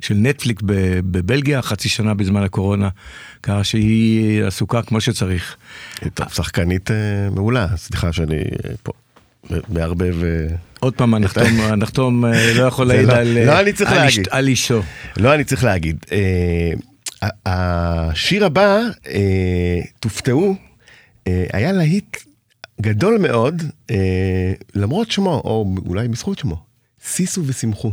של נטפליק בבלגיה, חצי שנה בזמן הקורונה, ככה שהיא עסוקה כמו שצריך. טוב, שחקנית אה, מעולה, סליחה שאני אה, פה מערבב. אה, עוד פעם, הנחתום, *laughs* הנחתום לא יכול זה להעיד לא- על לא אני צריך על להגיד. על אישו. לא, אני צריך להגיד. השיר הבא, תופתעו, היה להיט גדול מאוד, למרות שמו, או אולי בזכות שמו, שישו ושמחו.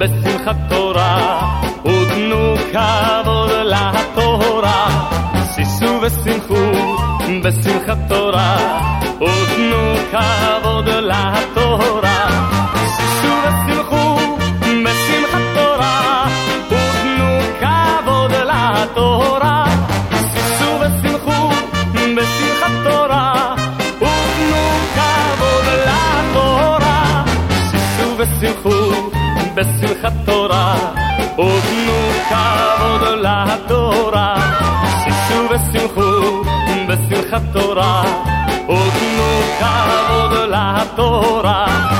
בשמחת תורה, ותנו כבוד לתורה. שישו ושמחו בשמחת תורה, ותנו כבוד לתורה. בשמחת תורה, ותנו כבוד לתורה. שישו ושמחו בשמחת תורה, ותנו כבוד לתורה.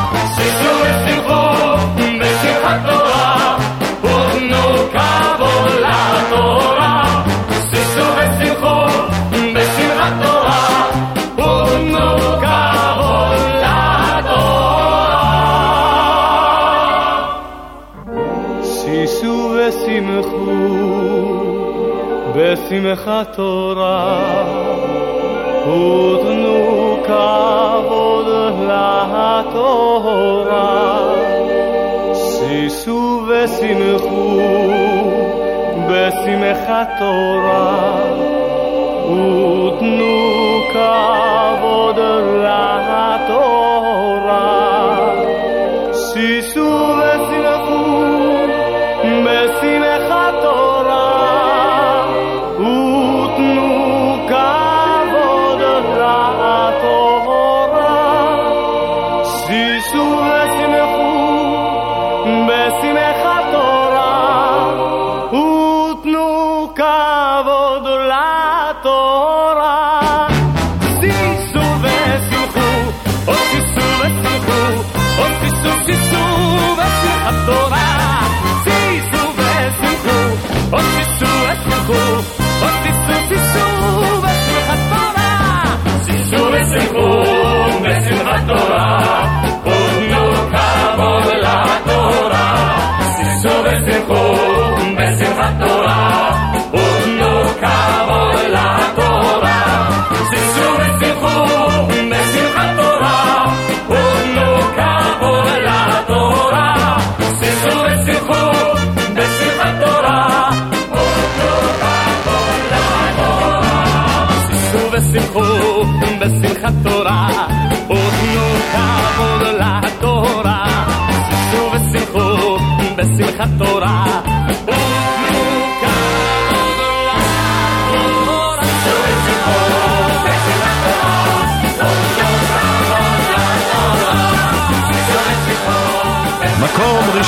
בשמחת תורה, ותנו כבוד לתורה. שישו ושמחו בשמחת תורה, ותנו כבוד לתורה. ושמחו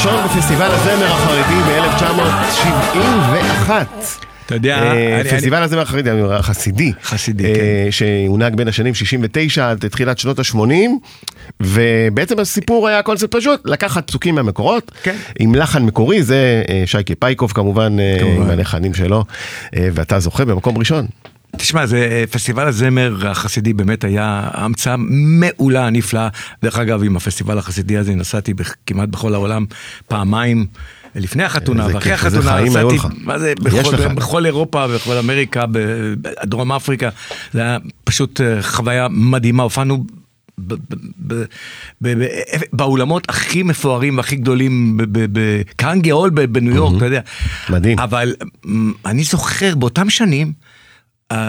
מקום ראשון בפסטיבל הזמר החרדי ב-1971. אתה יודע, אה, פסטיבל הזמר החרדי, אני אומר, החסידי, חסידי, אה, כן. שהונהג בין השנים 69 עד תחילת שנות ה-80, ובעצם הסיפור היה קונספט פשוט, לקחת פסוקים מהמקורות, כן. עם לחן מקורי, זה אה, שייקה פייקוב כמובן. עם הלחנים שלו, ואתה זוכה במקום ראשון. תשמע, זה אה, פסטיבל הזמר החסידי באמת היה המצאה מעולה, נפלאה. דרך אגב, עם הפסטיבל החסידי הזה נסעתי כמעט בכל העולם פעמיים. לפני החתונה ואחרי החתונה נסעתי. מה זה, בכל. בכל אירופה, בכל אמריקה, בדרום אפריקה, זה היה פשוט אה, חוויה מדהימה, הופענו באולמות הכי מפוארים והכי גדולים, בקהנגי הול בניו יורק, אתה יודע. מדהים. אבל אני זוכר באותם שנים,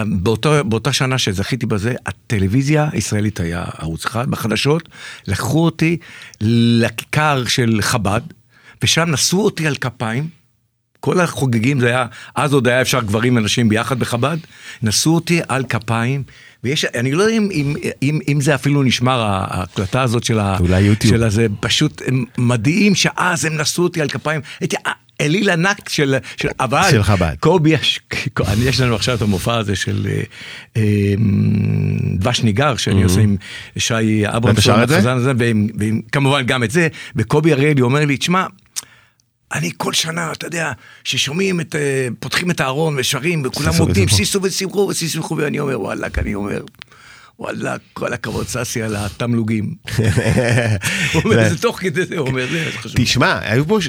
באותו, באותה שנה שזכיתי בזה, הטלוויזיה הישראלית היה ערוץ אחד, בחדשות, לקחו אותי לכיכר של חב"ד, ושם נשאו אותי על כפיים. כל החוגגים זה היה, אז עוד היה אפשר גברים ונשים ביחד בחב"ד, נשאו אותי על כפיים, ויש, אני לא יודע אם, אם, אם, אם זה אפילו נשמר, ההקלטה הזאת של, ה, אולי יוטיוב. של הזה, פשוט מדהים שאז הם נשאו אותי על כפיים, הייתי אליל ענק של, של, אבל, של חב"ד. קובי, יש, לנו עכשיו את המופע הזה של אה, אה, דבש ניגר, שאני עושה עם שי ואתה אברמסון, שר את זה? החזן הזה, ועם, ועם, כמובן גם את זה, וקובי אריאלי אומר לי, תשמע, אני כל שנה, אתה יודע, ששומעים את, אה, פותחים את הארון ושרים, וכולם שישו עומדים, ושמחו. שישו ושמחו ואני אומר, וואלכ, אני אומר, וואלה, כל הכבוד ססי על התמלוגים. *laughs* הוא אומר, זה תוך כדי זה, הוא אומר, זה חשוב. תשמע,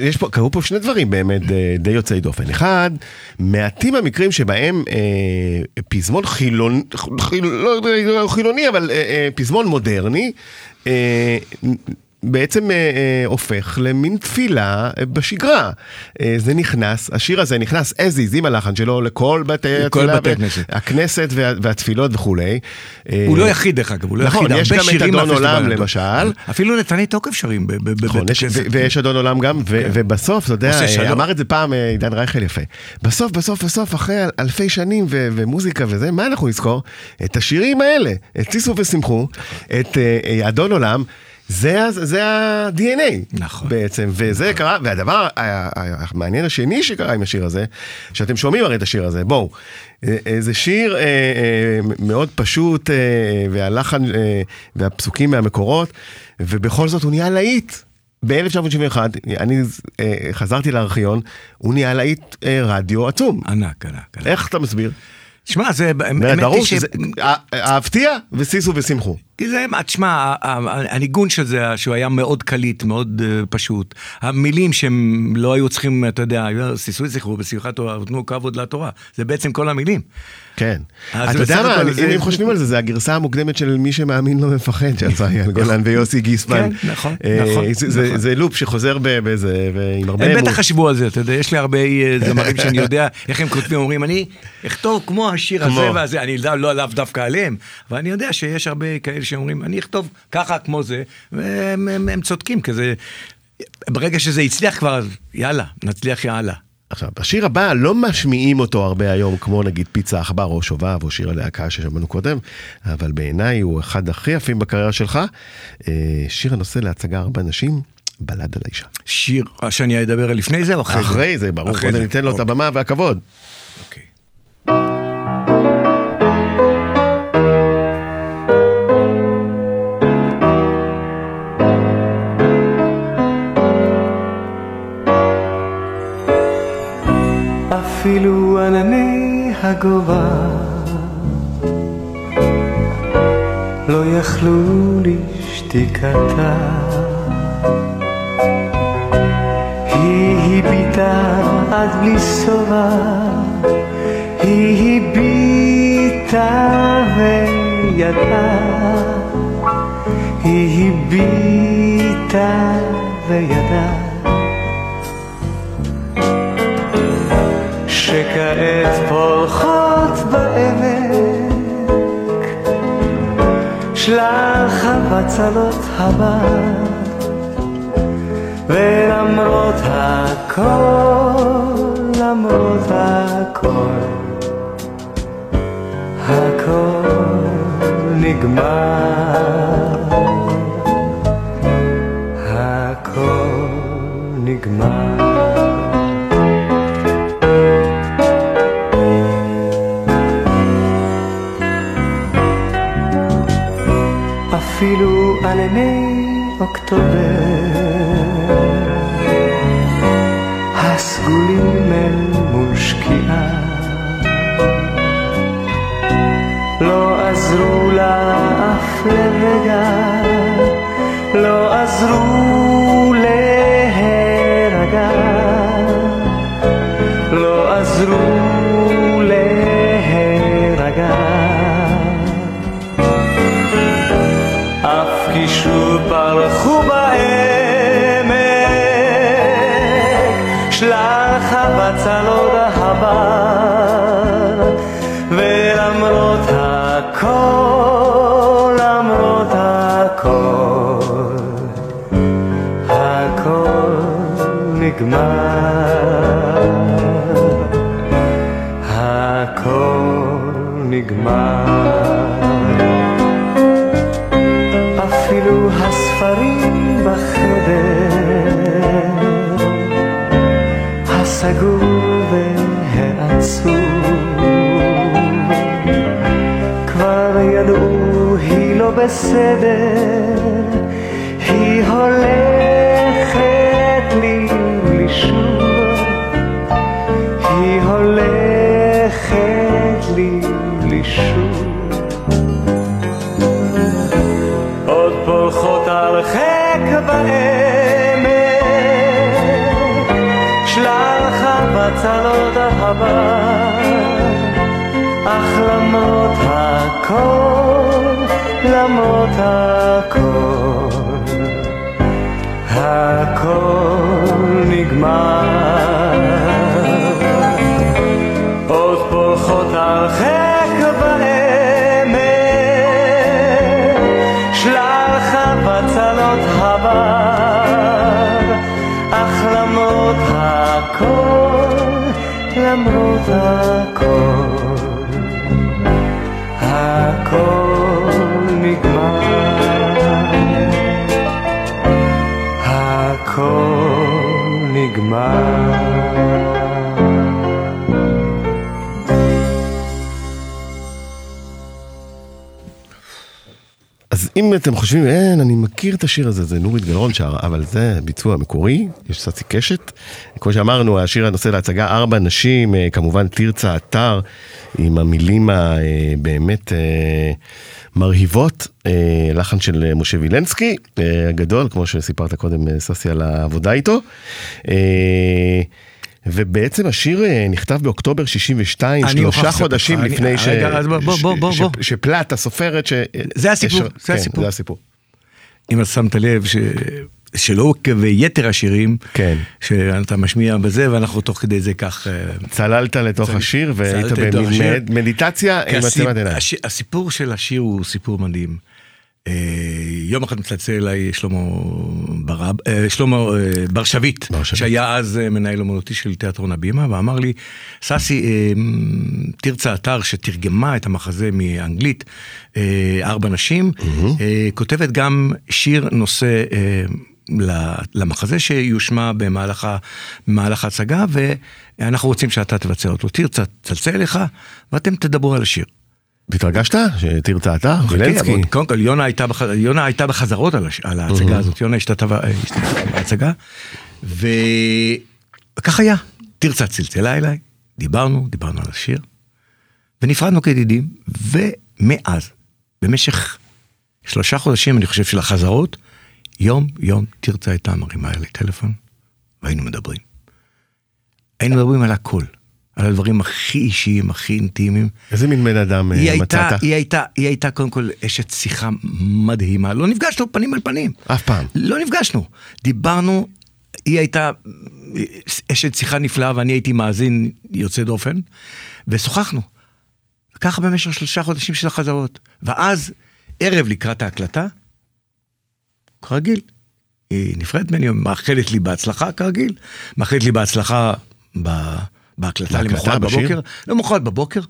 יש פה, קרו פה שני דברים באמת אה, די יוצאי דופן. אחד, מעטים המקרים שבהם אה, פזמון חילון, חיל, לא חילוני, אבל אה, פזמון מודרני, בעצם אה, אה, הופך למין תפילה אה, בשגרה. אה, זה נכנס, השיר הזה נכנס as is עם הלחן שלו לכל בתי התפילה, בתי הכנסת. הכנסת וה, והתפילות וכולי. אה, הוא לא יחיד דרך אגב, הוא לא נכון, יחיד, יש הרבה גם את אדון עולם. למשל. אפילו נתני תוקף שרים בבית נכון, יש- הכנסת. ו- ויש אדון עולם גם, ו- כן. ובסוף, אתה יודע, שלום. אמר את זה פעם אה, עידן רייכל יפה, בסוף, בסוף, בסוף, אחרי אל- אלפי שנים ו- ומוזיקה וזה, מה אנחנו נזכור? את השירים האלה, את סיסו ושמחו, את אה, אה, אדון עולם. זה, זה ה-DNA נכון. בעצם, וזה קרה, והדבר המעניין השני שקרה עם השיר הזה, שאתם שומעים הרי את השיר הזה, בואו, זה שיר אה, אה, מאוד פשוט, אה, והלחן והפסוקים מהמקורות, ובכל זאת הוא נהיה להיט. ב-1971, אני אה, חזרתי לארכיון, הוא נהיה להיט אה, רדיו עצום. ענק, ענק. ענק. איך אתה מסביר? שמע, זה... היא ש-. אה, אהבתיה ושישו ושמחו. כי זה, מה, תשמע, ה- ה- הניגון של זה, שהוא היה מאוד קליט, מאוד אה, פשוט. המילים שהם לא היו צריכים, אתה יודע, סיסוי זכרו בשמחת תורה, תנו כבוד לתורה. זה בעצם כל המילים. כן. אתה יודע מה, אני- זה- אם חושבים על זה, זה הגרסה המוקדמת של מי שמאמין לא מפחד, שעשה אייל גולן ויוסי גיספן. כן, נכון, אה, נכון, זה- נכון. זה לופ שחוזר באיזה, ועם הרבה הם. בטח חשבו על זה, אתה יודע, יש לי הרבה אה, זמרים שאני יודע איך הם כותבים, אומרים, אני אכתוב כמו השיר הזה. והזה, אני יודע, לא לאו דווקא עליהם, אבל אני יודע שיש הרבה כאלה שאומרים, אני אכתוב ככה כמו זה, והם הם- הם צודקים, כזה, ברגע שזה הצליח כבר, אז יאללה, נצליח יאללה. עכשיו, השיר הבא, לא משמיעים אותו הרבה היום, כמו נגיד פיצה עכבר או שובב או שיר הלהקה ששמענו קודם, אבל בעיניי הוא אחד הכי יפים בקריירה שלך. אה, שיר הנושא להצגה ארבע נשים, בלד על האישה. שיר שאני אדבר לפני זה או אחרי זה? אחרי זה, ברור, אחרי זה, ניתן לו את אוקיי. הבמה והכבוד. ענני הגובה לא יכלו לשתיקתה. היא הביטה עד בלי שובע, היא הביטה וידעה, היא הביטה וידעה. שכעת פורחות בעמק שלח הבצלות הבר ולמרות הכל, למרות הכל הכל נגמר. הכל נגמר אפילו על עיני אוקטובר הסגולים אל מול שקיעה הבצלות הבר, אך למרות הכל, אז אם אתם חושבים, אין, אני מכיר את השיר הזה, זה נורית גלרון שר, אבל זה ביצוע מקורי, יש סצי קשת. כמו שאמרנו, השיר הנושא להצגה ארבע נשים, אה, כמובן תרצה אתר, עם המילים הבאמת אה, מרהיבות, אה, לחן של אה, משה וילנסקי, אה, הגדול, כמו שסיפרת קודם, אה, ססי, על העבודה איתו. אה, ובעצם השיר אה, נכתב באוקטובר 62, אני שלושה חודשים אני- לפני ש... רגע, אז בוא, בוא, ש- בוא, בוא, ש-. שפלט, הסופרת, ש... זה הסיפור, יש- זה כן, הסיפור. זה הסיפור. אם אתה שמת לב ש... שלא כביתר השירים, כן. שאתה משמיע בזה, ואנחנו תוך כדי זה כך... אה, צללת לתוך צל- השיר והיית השיר. במדיטציה עם עצימת עיניים. הש- הסיפור של השיר הוא סיפור מדהים. אה, יום אחד מצלצל אליי שלמה ברב, אה, שלמה אה, בר שביט. שהיה אז אה, מנהל אומנותי של תיאטרון הבימה, ואמר לי, ססי, תרצה אתר שתרגמה את המחזה מאנגלית, ארבע נשים, אה, כותבת גם שיר נושא למחזה שיושמע במהלך ההצגה, ואנחנו רוצים שאתה תבצע אותו. תרצה, תצלצל אליך, ואתם תדברו על השיר. התרגשת? שתרצה אתה? חכה, אבל קודם כל, יונה הייתה, בח... יונה הייתה בחזרות על, הש... על ההצגה הזאת, יונה השתתפה השתתפה בהצגה, וכך היה. תרצה צלצלה אליי, דיברנו, דיברנו על השיר, ונפרדנו כידידים, ומאז, במשך שלושה חודשים, אני חושב, של החזרות, יום יום תרצה הייתה מרימה אליי טלפון, והיינו מדברים. היינו מדברים על הכל, על הדברים הכי אישיים, הכי אינטימיים. איזה מין בן אדם אה, היא הייתה, מצאת? היא הייתה, היא הייתה קודם כל אשת שיחה מדהימה, לא נפגשנו פנים אל פנים. אף פעם. לא נפגשנו. דיברנו, היא הייתה אשת שיחה נפלאה ואני הייתי מאזין יוצא דופן, ושוחחנו. ככה במשך שלושה חודשים של החזרות. ואז, ערב לקראת ההקלטה, כרגיל, היא נפרדת ממני, מאחלת לי בהצלחה כרגיל, מאחלת לי בהצלחה ב... בהקלטה למחרת? בבוקר. למחרת בבוקר,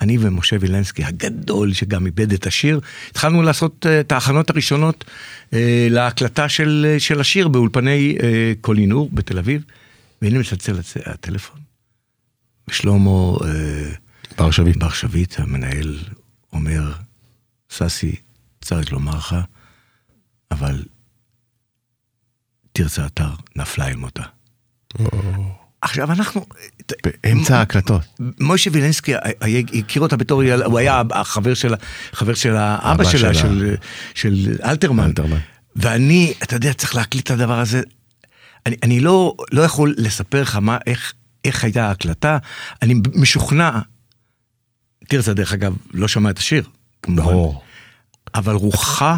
אני ומשה וילנסקי הגדול שגם איבד את השיר, התחלנו לעשות אה, את ההכנות הראשונות אה, להקלטה של, אה, של השיר באולפני אה, קולינור בתל אביב, והנה מצלצל הטלפון, ושלמה אה. בר שביט, המנהל, אומר, ססי, צריך לומר לך, אבל תרצה אתר נפלה אל מותה. עכשיו אנחנו, באמצע ההקלטות. מוישה וילנסקי הכיר אותה בתור, הוא היה החבר של, החבר של האבא אבא שלה, שלה. של, של אלתרמן. אלתרמן. ואני, אתה יודע, צריך להקליט את הדבר הזה. אני, אני לא, לא יכול לספר לך מה, איך, איך הייתה ההקלטה. אני משוכנע, תרצה דרך אגב, לא שמע את השיר. כמובן. ברור. אבל רוחה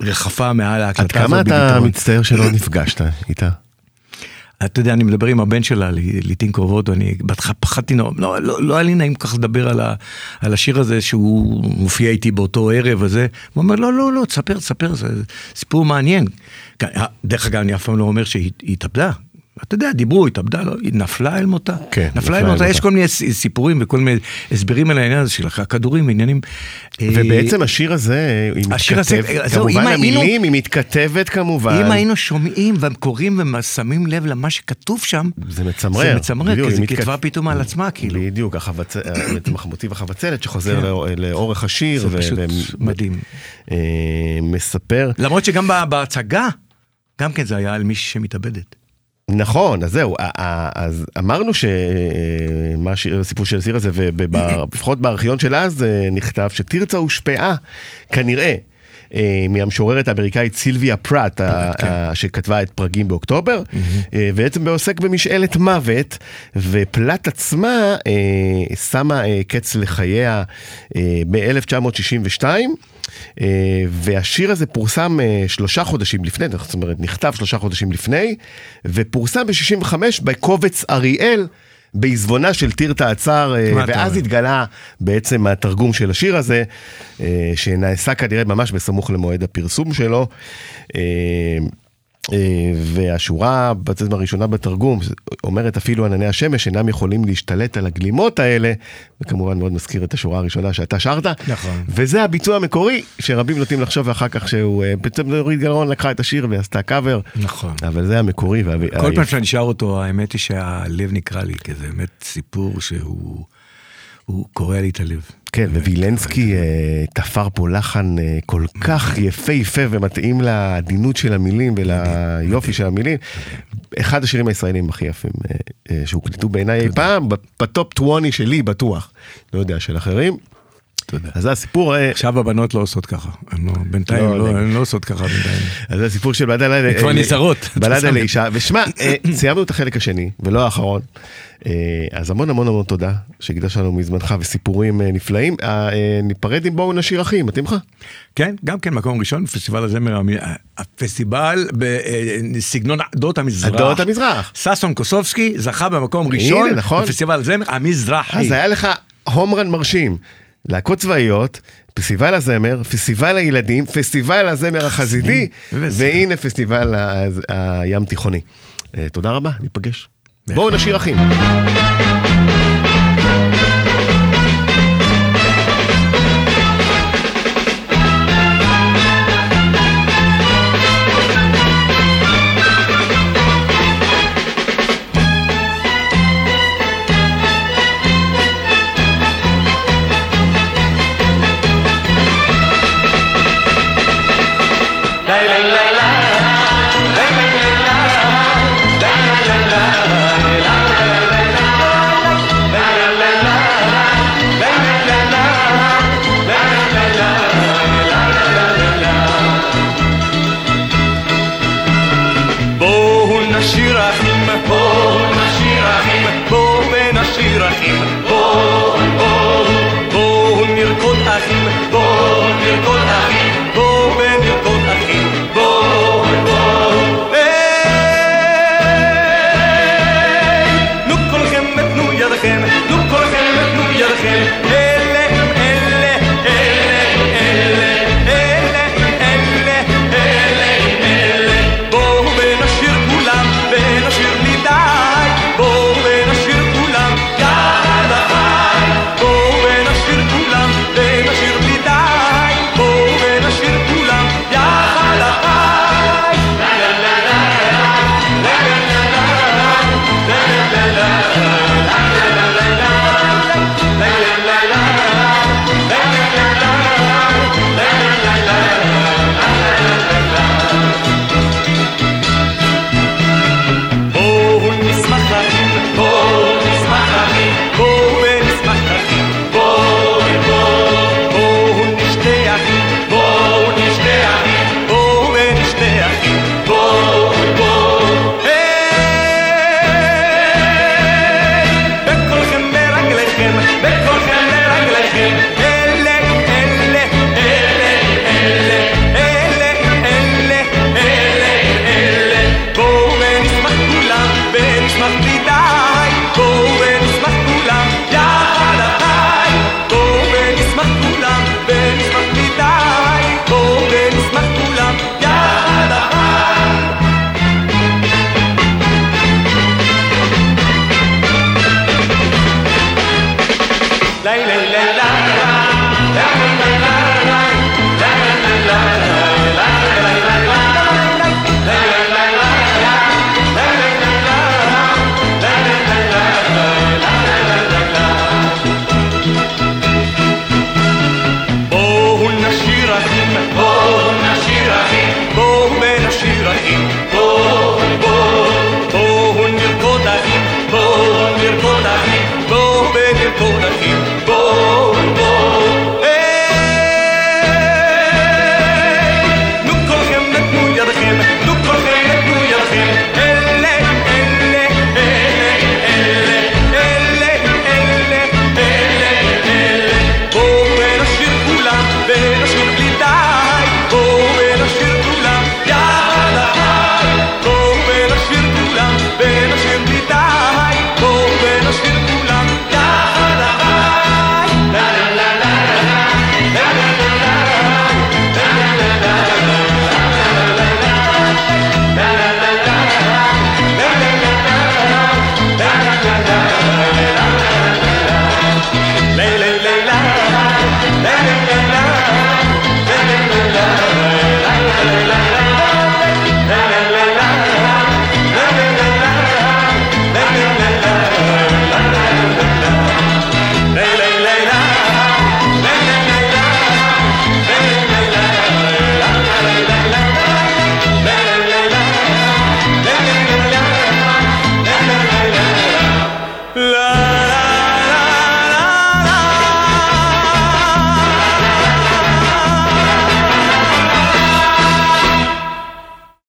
רחפה מעל ההקלטה עד כמה הזאת אתה. מצטער שלא נפגשת איתה? אתה יודע, אני מדבר עם הבן שלה לעיתים קרובות, ואני בהתחלה פחדתי, לא, לא, לא היה לי נעים כל כך לדבר על, ה, על השיר הזה שהוא מופיע איתי באותו ערב הזה. הוא אומר, לא, לא, לא, תספר, תספר, זה סיפור מעניין. דרך אגב, אני אף פעם לא אומר שהיא היא התאבדה. אתה יודע, דיברו, התאבדה, לא, היא נפלה אל מותה. כן, נפלה אל מותה, יש כל מיני סיפורים וכל מיני הסברים על העניין הזה של הכדורים, עניינים. אה, ובעצם השיר הזה, היא השיר הזה, מתכתבת, זהו, אם כמובן היינו- המילים, היא מתכתבת כמובן. אם היינו שומעים וקוראים ושמים לב למה שכתוב שם, זה מצמרר. זה מצמרר, כי זה כתבה פתאום על עצמה, כאילו. בדיוק, החבצ- בעצם *coughs* מוטיב החבצלת שחוזר כן. לאור- לאורך השיר. זה פשוט מדהים. אה, מספר. למרות שגם בהצגה, גם כן זה היה על מישהי שמתאבדת. נכון, אז זהו, אז אמרנו שמה הסיפור של השיר הזה, ולפחות בארכיון של אז אה, נכתב שתרצה הושפעה, כנראה. אה, מהמשוררת האמריקאית סילביה פראט, כן. שכתבה את פרגים באוקטובר, אה, בעצם בעוסק במשאלת מוות, ופלט עצמה אה, שמה קץ לחייה ב-1962. אה, והשיר הזה פורסם אה, שלושה חודשים לפני, זאת אומרת נכתב שלושה חודשים לפני, ופורסם ב-65 בקובץ אריאל. בעזבונה של תירתה עצר, אה, ואז? התגלה בעצם התרגום של השיר הזה, אה, שנעשה כנראה ממש בסמוך למועד הפרסום שלו. אה, והשורה בעצם הראשונה בתרגום אומרת אפילו ענני השמש אינם יכולים להשתלט על הגלימות האלה, וכמובן מאוד מזכיר את השורה הראשונה שאתה שרת. נכון. וזה הביצוע המקורי, שרבים נוטים לחשוב אחר כך שהוא, אה, בעצם נורית גלרון לקחה את השיר ועשתה קאבר. נכון. אבל זה המקורי. והב- כל פעם שאני שר אותו, האמת היא שהלב נקרע לי, כי זה באמת סיפור שהוא הוא קורע לי את הלב. כן, ווילנסקי אה, תפר פה לחן אה, כל כך יפהפה ומתאים לעדינות של המילים וליופי של המילים. אחד השירים הישראלים הכי יפים אה, אה, שהוקלטו בעיניי אי פעם, בטופ 20 שלי בטוח. לא יודע, של אחרים. תודה. אז זה הסיפור, אה, עכשיו הבנות לא עושות ככה, הן לא, בינתיים לא, לא. הן לא עושות ככה בינתיים. אז זה הסיפור של בלדה ל... כבר אה, נזהרות. בלדה *laughs* לאישה. ושמע, אה, *clears throat* סיימנו את החלק השני, ולא האחרון. אז המון המון המון תודה שהקדשת לנו מזמנך וסיפורים נפלאים. ניפרד עם בואו נשיר אחים, מתאים לך? כן, גם כן מקום ראשון, פסטיבל הזמר, הפסטיבל בסגנון עדות המזרח. עדות המזרח. ששון קוסובסקי זכה במקום ראשון, הנה, נכון. בפסטיבל הזמר המזרחי. אז היה לך הומרן מרשים. להקות צבאיות, פסטיבל הזמר, פסטיבל הילדים, פסטיבל הזמר החסידי, וזה. והנה פסטיבל הים תיכוני. אה, תודה רבה, ניפגש. בואו נשיר אחים. wonderful.